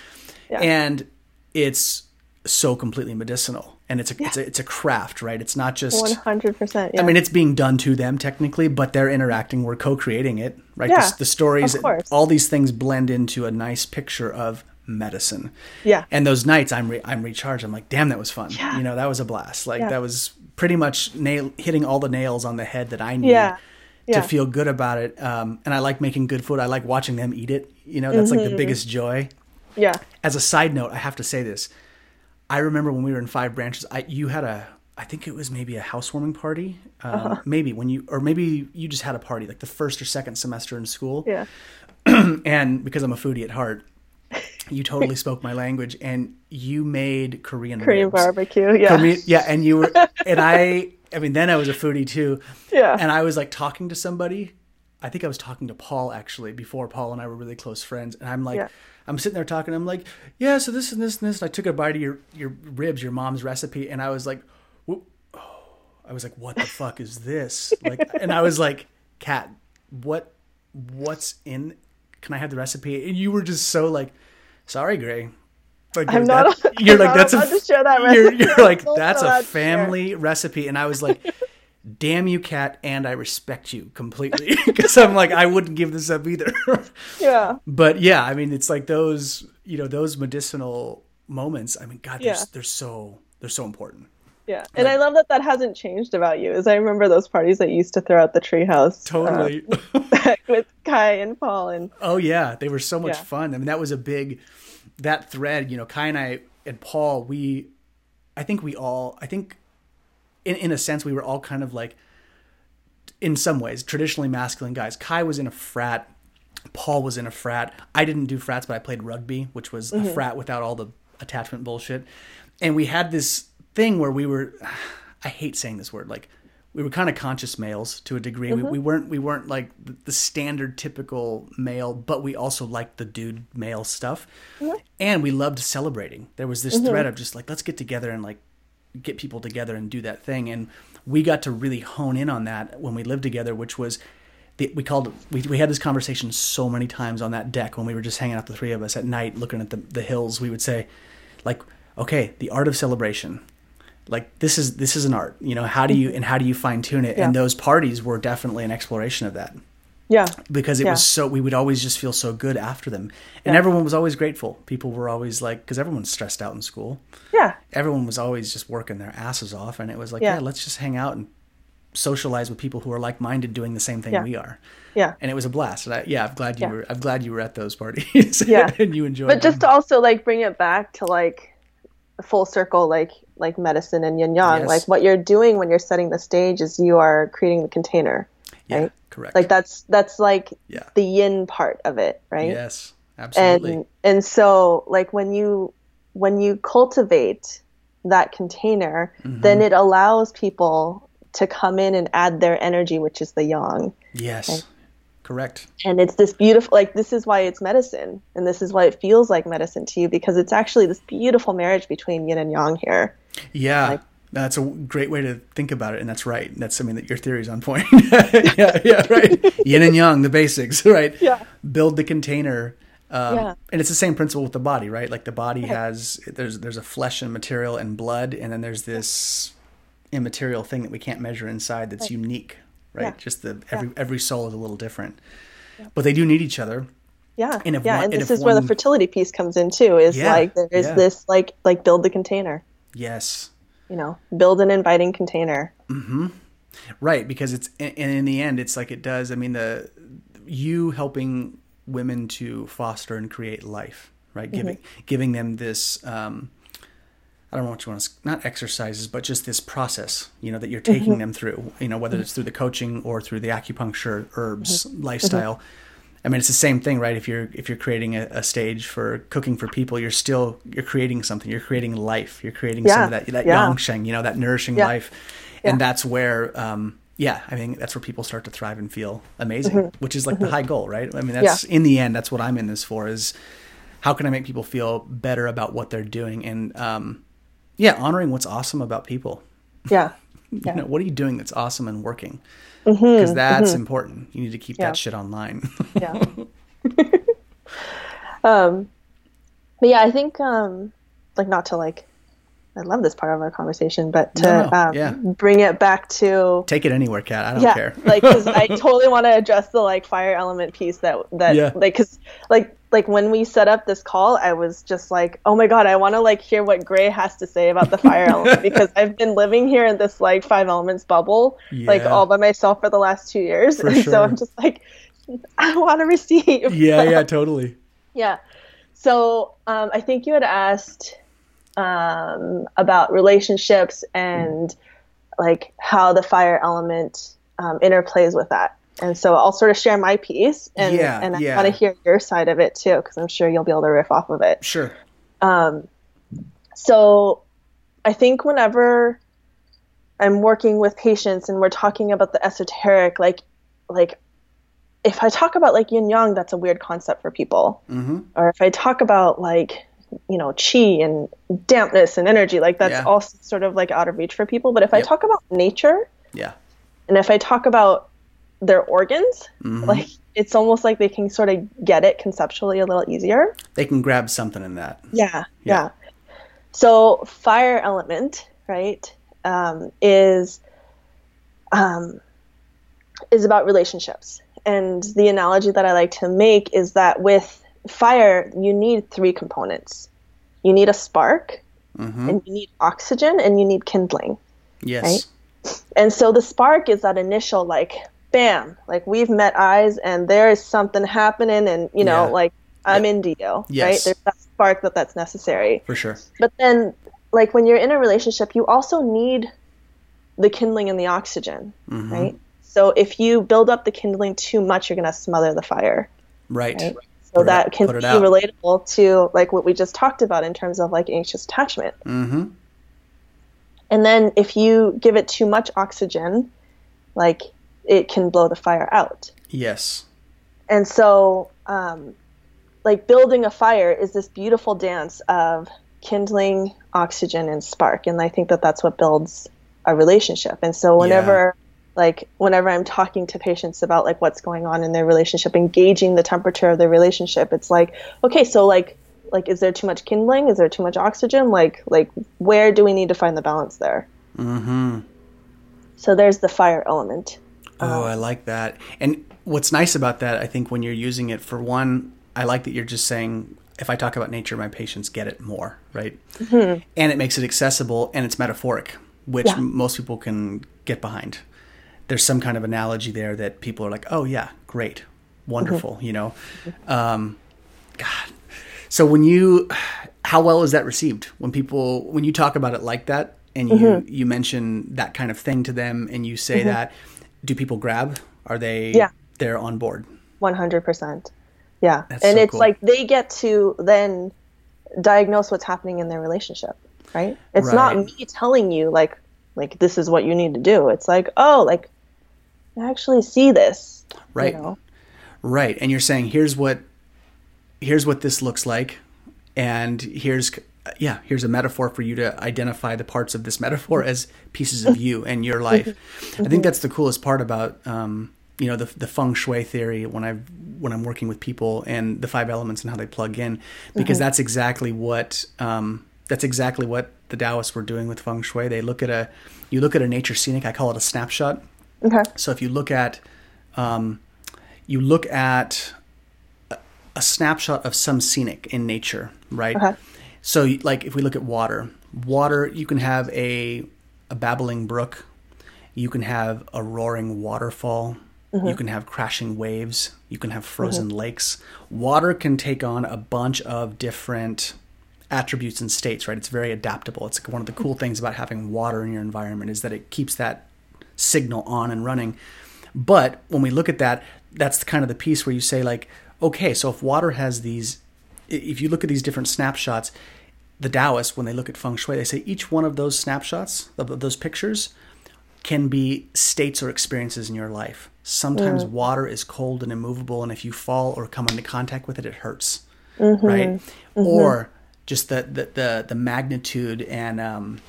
Yeah. and it's so completely medicinal and it's a it's a it's a craft right it's not just One hundred percent. Yeah. I mean, it's being done to them technically, but they're interacting. We're co-creating it, right? Yeah, the, the stories, of course. all these things blend into a nice picture of medicine. Yeah. And those nights, I'm re- I'm recharged. I'm like, damn, that was fun. Yeah. You know, that was a blast. Like Yeah. that was pretty much nail hitting all the nails on the head that I need Yeah. Yeah. to feel good about it. Um, and I like making good food. I like watching them eat it. You know, that's Mm-hmm. like the biggest joy yeah. as a side note, I have to say this. I remember when we were in Five Branches, I you had a I think it was maybe a housewarming party, um, Uh-huh. maybe when you or maybe you just had a party like the first or second semester in school. Yeah. And because I'm a foodie at heart, you totally spoke my language and you made Korean Korean ribs. barbecue. Yeah. Korean- yeah, and you were and I I mean then I was a foodie too. Yeah. And I was like talking to somebody. I think I was talking to Paul actually before Paul and I were really close friends. And I'm like Yeah. I'm sitting there talking, I'm like, Yeah, so this and this and this and I took a bite of your your ribs, your mom's recipe, and I was like, oh. I was like, What the fuck is this? Like and I was like, Kat, what what's in can I have the recipe? And you were just so like, sorry, Gray. Like, I'm that- not- You're I'm like not that's a to share that you're, you're like that's a family recipe, and I was like, damn you, Kat, and I respect you completely because I'm like I wouldn't give this up either. Yeah. but yeah, I mean it's like those you know those medicinal moments. I mean, God, they're, Yeah. they're so they're so important. Yeah. And I love that that hasn't changed about you. As I remember those parties that you used to throw at the treehouse. Totally. uh, with Kai and Paul and Oh yeah, they were so much Yeah. fun. I mean, that was a big that thread. You know, Kai and I and Paul. We, I think we all. I think, in in a sense, we were all kind of like, in some ways, traditionally masculine guys. Kai was in a frat. Paul was in a frat. I didn't do frats, but I played rugby, which was a mm-hmm. frat without all the attachment bullshit. And we had this thing where we were. I hate saying this word. Like we were kind of conscious males to a degree. We, mm-hmm. we weren't we weren't like the, the standard typical male, but we also liked the dude male stuff, and we loved celebrating. There was this mm-hmm. thread of just like let's get together and like get people together and do that thing, and we got to really hone in on that when we lived together, which was the, we called we, we had this conversation so many times on that deck when we were just hanging out the three of us at night looking at the, the hills. We would say like okay the art of celebration. Like this is this is an art you know how do you and how do you fine tune it Yeah. and those parties were definitely an exploration of that Yeah. because it Yeah. was so we would always just feel so good after them and Yeah. everyone was always grateful people were always like because everyone's stressed out in school Yeah. everyone was always just working their asses off and it was like yeah, Yeah. let's just hang out and socialize with people who are like-minded doing the same thing we are Yeah. and it was a blast and I, yeah i'm glad you were i'm glad you were at those parties Yeah. and you enjoyed it. But just to also like bring it back to like full circle, like like medicine and yin yang. Yes. Like what you're doing when you're setting the stage is you are creating the container. Yeah right? correct. Like that's that's like yeah. the yin part of it, right? yes absolutely. And and so like when you when you cultivate that container Mm-hmm. then it allows people to come in and add their energy which is the yang. Yes correct. And it's this beautiful like this is why it's medicine and this is why it feels like medicine to you because it's actually this beautiful marriage between yin and yang here. Yeah. Like- that's a great way to think about it and that's right. That's i mean that your theory's on point. Yeah yeah right. Yin and yang the basics right? Yeah. build the container um, Yeah. and it's the same principle with the body right? Like the body has there's there's a flesh and material and blood and then there's this immaterial thing that we can't measure inside that's unique right? Yeah. just the every every soul is a little different. But they do need each other. Yeah. And yeah one- and and this if is where the fertility piece comes in too is Yeah, like there is yeah. this like like build the container. Yes you know build an inviting container mm-hmm. Right, because it's and in the end, it's like it does. I mean, the you helping women to foster and create life, right? Giving mm-hmm. giving them this. Um, I don't know what you want to not exercises, but just this process, you know, that you're taking mm-hmm. them through. You know, whether it's through the coaching or through the acupuncture, herbs, lifestyle. I mean, it's the same thing, right? If you're if you're creating a, a stage for cooking for people, you're still you're creating something. You're creating life. You're creating some of that that yeah. yangsheng, you know, that nourishing Yeah. life, and Yeah. that's where, um, yeah, I mean that's where people start to thrive and feel amazing, Mm-hmm. which is like the high goal, right? I mean, that's in the end, that's what I'm in this for is how can I make people feel better about what they're doing and, um, yeah, honoring what's awesome about people. yeah You know, what are you doing that's awesome and working? Because that's important. You need to keep Mm-hmm. Yeah. that shit online. yeah. um, but yeah, I think um, like not to like, I love this part of our conversation, but to No, no, um, yeah. bring it back to Take it anywhere, Kat. I don't yeah, care. like because I totally want to address the like fire element piece that that Yeah. like because like like when we set up this call, I was just like, oh my god, I want to like hear what Gray has to say about the fire element because I've been living here in this like five elements bubble like all by myself for the last two years, For and sure. so I'm just like, I want to receive. yeah, yeah, totally. Yeah. So um, I think you had asked um, about relationships and like how the fire element um, interplays with that. And so I'll sort of share my piece, and Yeah, and I yeah. want to hear your side of it too, because I'm sure you'll be able to riff off of it. Sure. Um, so I think whenever I'm working with patients and we're talking about the esoteric, like like if I talk about like yin yang, that's a weird concept for people. Mm-hmm. Or if I talk about like you know chi and dampness and energy, like that's Yeah. also sort of like out of reach for people. But if I talk about nature Yeah. and if I talk about their organs, Mm-hmm. like it's almost like they can sort of get it conceptually a little easier. They can grab something in that. Yeah, Yeah. yeah. So fire element, right, um, is um, is about relationships, and the analogy that I like to make is that with fire, you need three components. You need a spark, Mm-hmm. and you need oxygen, and you need kindling. Yes. And so the spark is that initial like bam, like we've met eyes and there is something happening and you know Yeah. like I'm in Dio, right? There's that spark that that's necessary. For sure. But then like when you're in a relationship, you also need the kindling and the oxygen, Mhm. right? So if you build up the kindling too much, you're going to smother the fire. Right. Right. Put So it that out- can be out. relatable to like what we just talked about in terms of like anxious attachment. Mm-hmm. And then if you give it too much oxygen, like it can blow the fire out. Yes. And so, um, like building a fire is this beautiful dance of kindling, oxygen, and spark. And I think that that's what builds a relationship. And so, whenever like whenever i'm talking to patients about like what's going on in their relationship engaging the temperature of their relationship it's like okay so like like is there too much kindling? Is there too much oxygen? Like like where do we need to find the balance there? Mm-hmm. so there's the fire element. Oh um, i like that. And what's nice about that i think when you're using it for one i like that you're just saying if i talk about nature my patients get it more right? Mm-hmm. and it makes it accessible and it's metaphoric which yeah. most people can get behind there's some kind of analogy there that people are like, oh yeah, great, wonderful, mm-hmm. you know. Um, God, so when you, how well is that received when people when you talk about it like that and you mm-hmm. you mention that kind of thing to them and you say mm-hmm. that, do people grab? Are they yeah they're on board? One hundred percent. Yeah, That's and so it's cool. like they get to then diagnose what's happening in their relationship, right? It's right. not me telling you like like this is what you need to do. It's like oh like actually see this. Right. You know? Right. And you're saying here's what here's what this looks like and here's yeah, here's a metaphor for you to identify the parts of this metaphor as pieces of you and your life. I think that's the coolest part about um, you know the the feng shui theory when I when I'm working with people and the five elements and how they plug in because mm-hmm. that's exactly what um, that's exactly what the Taoists were doing with feng shui. They look at a you look at a nature scenic. I call it a snapshot. Okay. So if you look at, um, you look at a, a, snapshot of some scenic in nature, right? Okay. So like if we look at water, water you can have a a babbling brook, you can have a roaring waterfall, mm-hmm. you can have crashing waves, you can have frozen mm-hmm. lakes. Water can take on a bunch of different attributes and states, right? It's very adaptable. It's one of the cool things about having water in your environment is that it keeps that signal on and running. But when we look at that, that's kind of the piece where you say, like, okay, so if water has these, if you look at these different snapshots, the Taoists, when they look at feng shui, they say each one of those snapshots, of those pictures, can be states or experiences in your life. Sometimes mm. water is cold and immovable, and if you fall or come into contact with it, it hurts, mm-hmm. right? Mm-hmm. Or just the, the the the magnitude and um,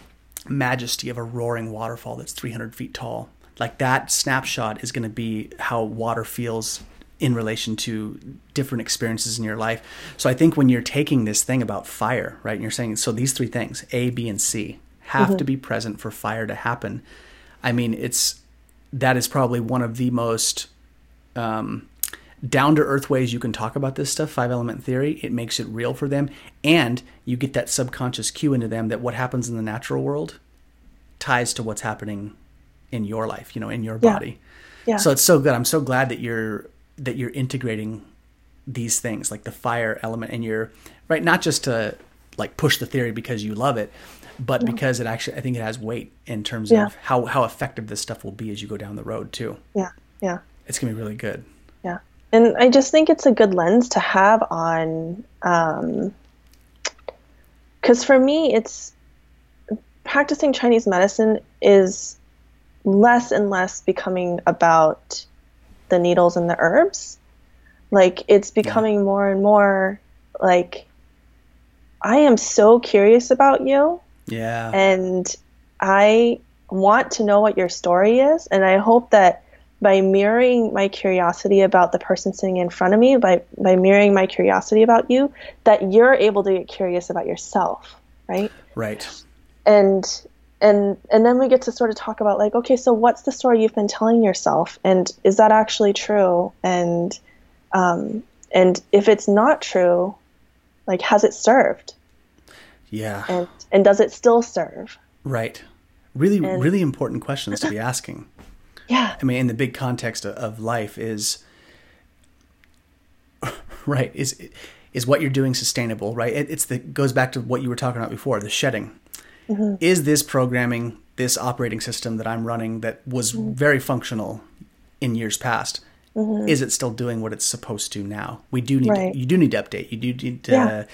majesty of a roaring waterfall that's 300 feet tall. Like that snapshot is going to be how water feels in relation to different experiences in your life. So I think when you're taking this thing about fire, right, and you're saying, so these three things, A, B, and C, have mm-hmm. to be present for fire to happen. I mean, it's that is probably one of the most um, down to earth ways you can talk about this stuff, five element theory. It makes it real for them. And you get that subconscious cue into them that what happens in the natural world ties to what's happening in your life, you know, in your body. Yeah. yeah. So it's so good. I'm so glad that you're that you're integrating these things like the fire element and you're right not just to like push the theory because you love it but yeah. because it actually i think it has weight in terms yeah. of how how effective this stuff will be as you go down the road too yeah yeah it's gonna be really good yeah and i just think it's a good lens to have on um because for me it's practicing chinese medicine is less and less becoming about the needles and the herbs. Like it's becoming yeah. more and more like i am so curious about you. Yeah. And i want to know what your story is. And i hope that by mirroring my curiosity about the person sitting in front of me, by, by mirroring my curiosity about you, that you're able to get curious about yourself, right? Right. And and and then we get to sort of talk about like, okay, so what's the story you've been telling yourself, and is that actually true? And um, and if it's not true, like, has it served? Yeah. And and does it still serve? Right. Really, and, really important questions to be asking. Yeah. I mean, in the big context of life is right is is what you're doing sustainable, right? It, it's the goes back to what you were talking about before, the shedding. Mm-hmm. Is this programming, this operating system that I'm running that was mm-hmm. very functional in years past? Mm-hmm. Is it still doing what it's supposed to now? We do need right. to, you do need to update. You do need to yeah.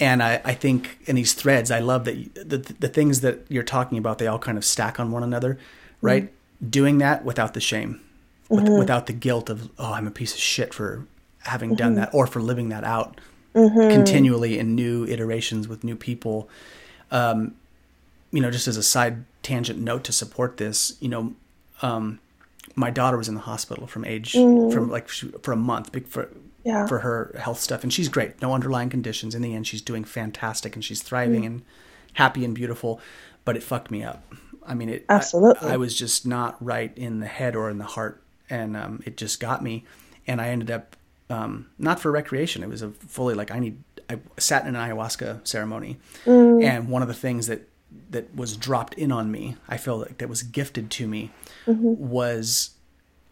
and I, I think in these threads, I love that you, the the things that you're talking about, they all kind of stack on one another, right? Doing that without the shame, with, mm-hmm. without the guilt of, oh, I'm a piece of shit for having mm-hmm. done that or for living that out mm-hmm. continually in new iterations with new people. Um, you know, just as a side tangent note to support this, you know, um, my daughter was in the hospital from age from like for a month for Yeah. for her health stuff and she's great no underlying conditions in the end she's doing fantastic and she's thriving and happy and beautiful but it fucked me up i mean it Absolutely. I, was just not right in the head or in the heart and um, it just got me and i ended up um, not for recreation it was a fully like i need i sat in an ayahuasca ceremony and one of the things that that was dropped in on me i feel like that was gifted to me was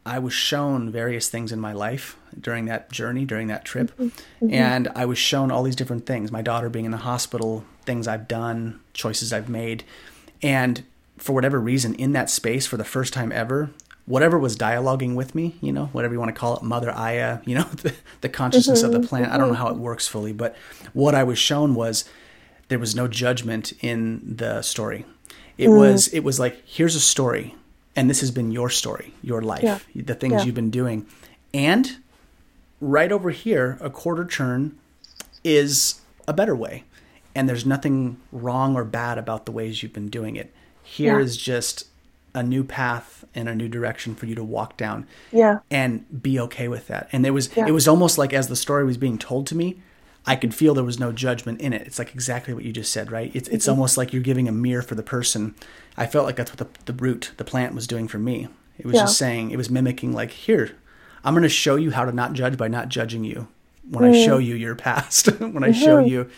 I was shown various things in my life during that journey, during that trip. And I was shown all these different things my daughter being in the hospital, things I've done, choices I've made. And for whatever reason, in that space, for the first time ever, whatever was dialoguing with me, you know, whatever you want to call it, Mother Aya, you know, the, the consciousness of the mm-hmm. plant. I don't know how it works fully, but what I was shown was there was no judgment in the story. It mm. was it was like here's a story, and this has been your story, your life, Yeah. the things Yeah. you've been doing, and right over here, a quarter turn is a better way, and there's nothing wrong or bad about the ways you've been doing it. Here Yeah. is just a new path and a new direction for you to walk down Yeah. and be okay with that. And there was Yeah. it was almost like as the story was being told to me, I could feel there was no judgment in it. It's like exactly what you just said, right? It's it's mm-hmm. almost like you're giving a mirror for the person. I felt like that's what the, the root, the plant was doing for me. It was Yeah. just saying, it was mimicking like, here, I'm going to show you how to not judge by not judging you. When I show mm. you your past, when I show mm-hmm. you,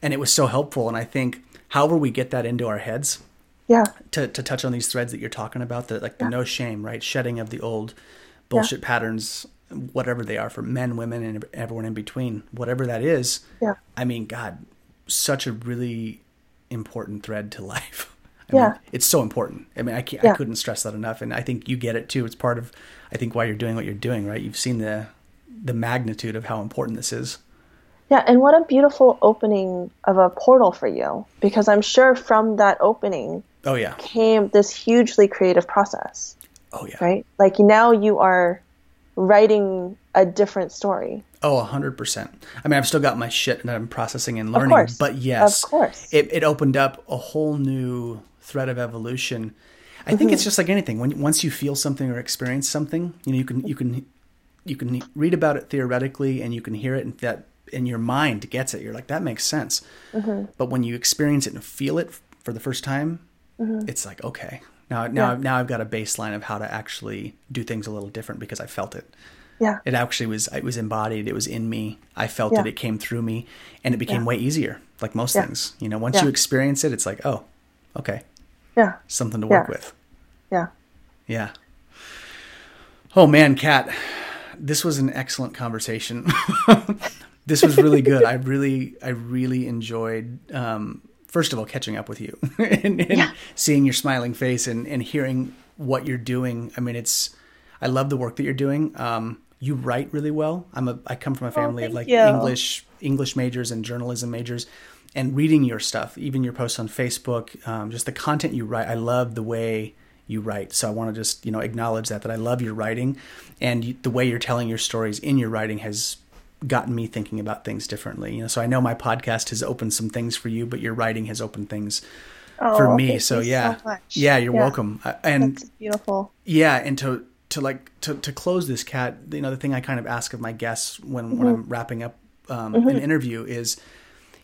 and it was so helpful. And I think, however we get that into our heads, Yeah. to, to touch on these threads that you're talking about, the like the no shame, right? Shedding of the old bullshit patterns, whatever they are for men, women, and everyone in between, whatever that is. Yeah. I mean, God, such a really important thread to life. I Yeah. mean, it's so important. I mean, I can't, I couldn't stress that enough, and I think you get it too. It's part of, I think, why you're doing what you're doing, right? You've seen the the magnitude of how important this is. Yeah, and what a beautiful opening of a portal for you because I'm sure from that opening Oh yeah, came this hugely creative process, oh yeah, right? Like now you are writing a different story. oh 100% I mean, I've still got my shit that I'm processing and learning, course. but yes, Of course. it, it opened up a whole new thread of evolution. I think Mm-hmm. it's just like anything. When once you feel something or experience something, you know, you can you can you can read about it theoretically, and you can hear it, and that in your mind gets it. You're like, that makes sense. Mm-hmm. But when you experience it and feel it for the first time, Mm-hmm. it's like, okay, now now now I've got a baseline of how to actually do things a little different because I felt it Yeah. it actually was it was embodied it was in me i felt Yeah. it it came through me and it became Yeah. way easier like most Yeah. things you know once Yeah. you experience it it's like oh okay Yeah. something to Yeah. work with Yeah. yeah oh man Kat this was an excellent conversation this was really good i really i really enjoyed um first of all catching up with you and, and Yeah. seeing your smiling face and and hearing what you're doing. I mean it's i love the work that you're doing. Um you write really well. I'm a i come from a family of Oh, thank like you. english english majors and journalism majors. And reading your stuff even your posts on facebook um, just the content you write i love the way you write. So i want to just you know acknowledge that that i love your writing. And you, the way you're telling your stories in your writing has gotten me thinking about things differently you know so i know my podcast has opened some things for you but your writing has opened things for Oh, me thank so you so yeah. yeah you're Yeah. welcome. Uh, and That's beautiful. yeah and to to like to, to close this Kat you know the thing i kind of ask of my guests when when i'm wrapping up um, an interview is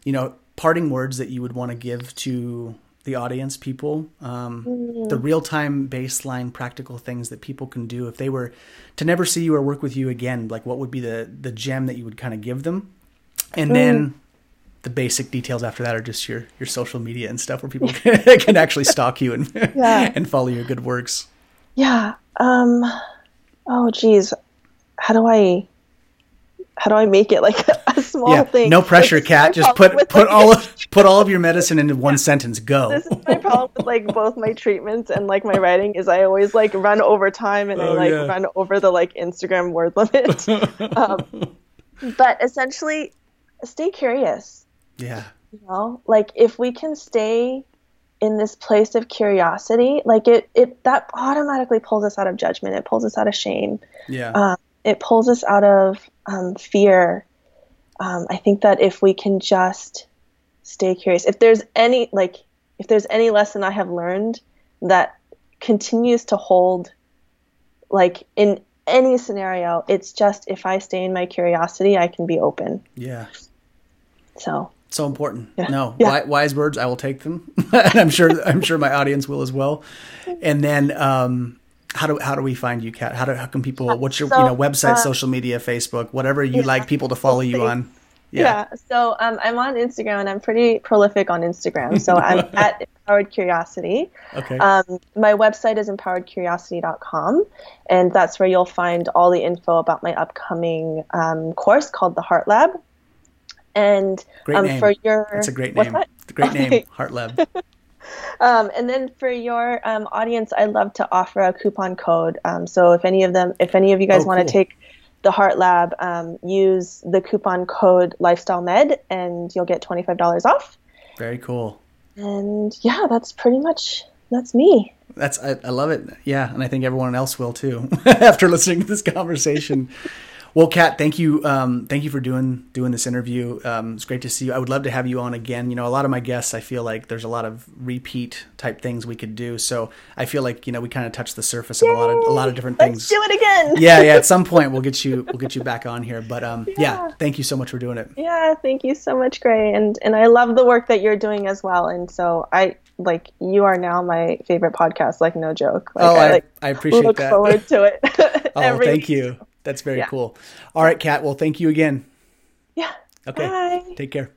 you know parting words that you would want to give to the audience people um, the real-time baseline practical things that people can do if they were to never see you or work with you again like what would be the the gem that you would kind of give them and then the basic details after that are just your your social media and stuff where people can, can actually stalk you and Yeah. and follow your good works Yeah. Um oh geez. How do I how do I make it like small yeah, thing? no pressure, Like, this is my cat. Just put put like, all of, put all of your medicine into one sentence. Go. this is my problem with like both my treatments and like my writing is I always like run over time and I Oh, like yeah. run over the like Instagram word limit. um, but essentially, stay curious. yeah, You know, like if we can stay in this place of curiosity, like it it that automatically pulls us out of judgment. It pulls us out of shame. yeah, Um, it pulls us out of um, fear. Um, I think that if we can just stay curious, if there's any like, if there's any lesson I have learned that continues to hold like in any scenario, it's just if I stay in my curiosity, I can be open. Yeah. So so important. Yeah. No, Yeah. wise words. I will take them. and I'm sure. I'm sure my audience will as well. And then, um, how do how do we find you, Kat? How do how can people? What's your So, you know website, uh, social media, Facebook, whatever you like people to follow you on? yeah, so um, I'm on Instagram and I'm pretty prolific on Instagram. So I'm at Empowered Curiosity. Okay. Um, my website is empoweredcuriosity.com, and that's where you'll find all the info about my upcoming um, course called the Heart Lab. And Great um, name. for your That's a great name. that? Great name. Heart Lab. Um, and then for your um, audience, I love to offer a coupon code. Um, so if any of them, if any of you guys Oh, want to cool. take the Heart Lab, um, use the coupon code Lifestyle Med, and you'll get twenty five dollars off. Very cool. And yeah, that's pretty much that's me. That's I, I love it. Yeah, and I think everyone else will too after listening to this conversation. Well, Kat, thank you, um, thank you for doing doing this interview. Um, it's great to see you. I would love to have you on again. You know, a lot of my guests, I feel like there's a lot of repeat type things we could do. So I feel like you know we kind of touched the surface of a lot of a lot of different Let's things. do it again. yeah, yeah. At some point, we'll get you we'll get you back on here. But um, yeah. Yeah. thank you so much for doing it. Yeah, thank you so much, Gray, and and I love the work that you're doing as well. And so I like you are now my favorite podcast, like no joke. Like, oh, I, like I appreciate look that. forward to it. oh, thank week. you. That's very Yeah. cool. All right, Kat. Well, thank you again. Yeah. Okay. Bye. Take care.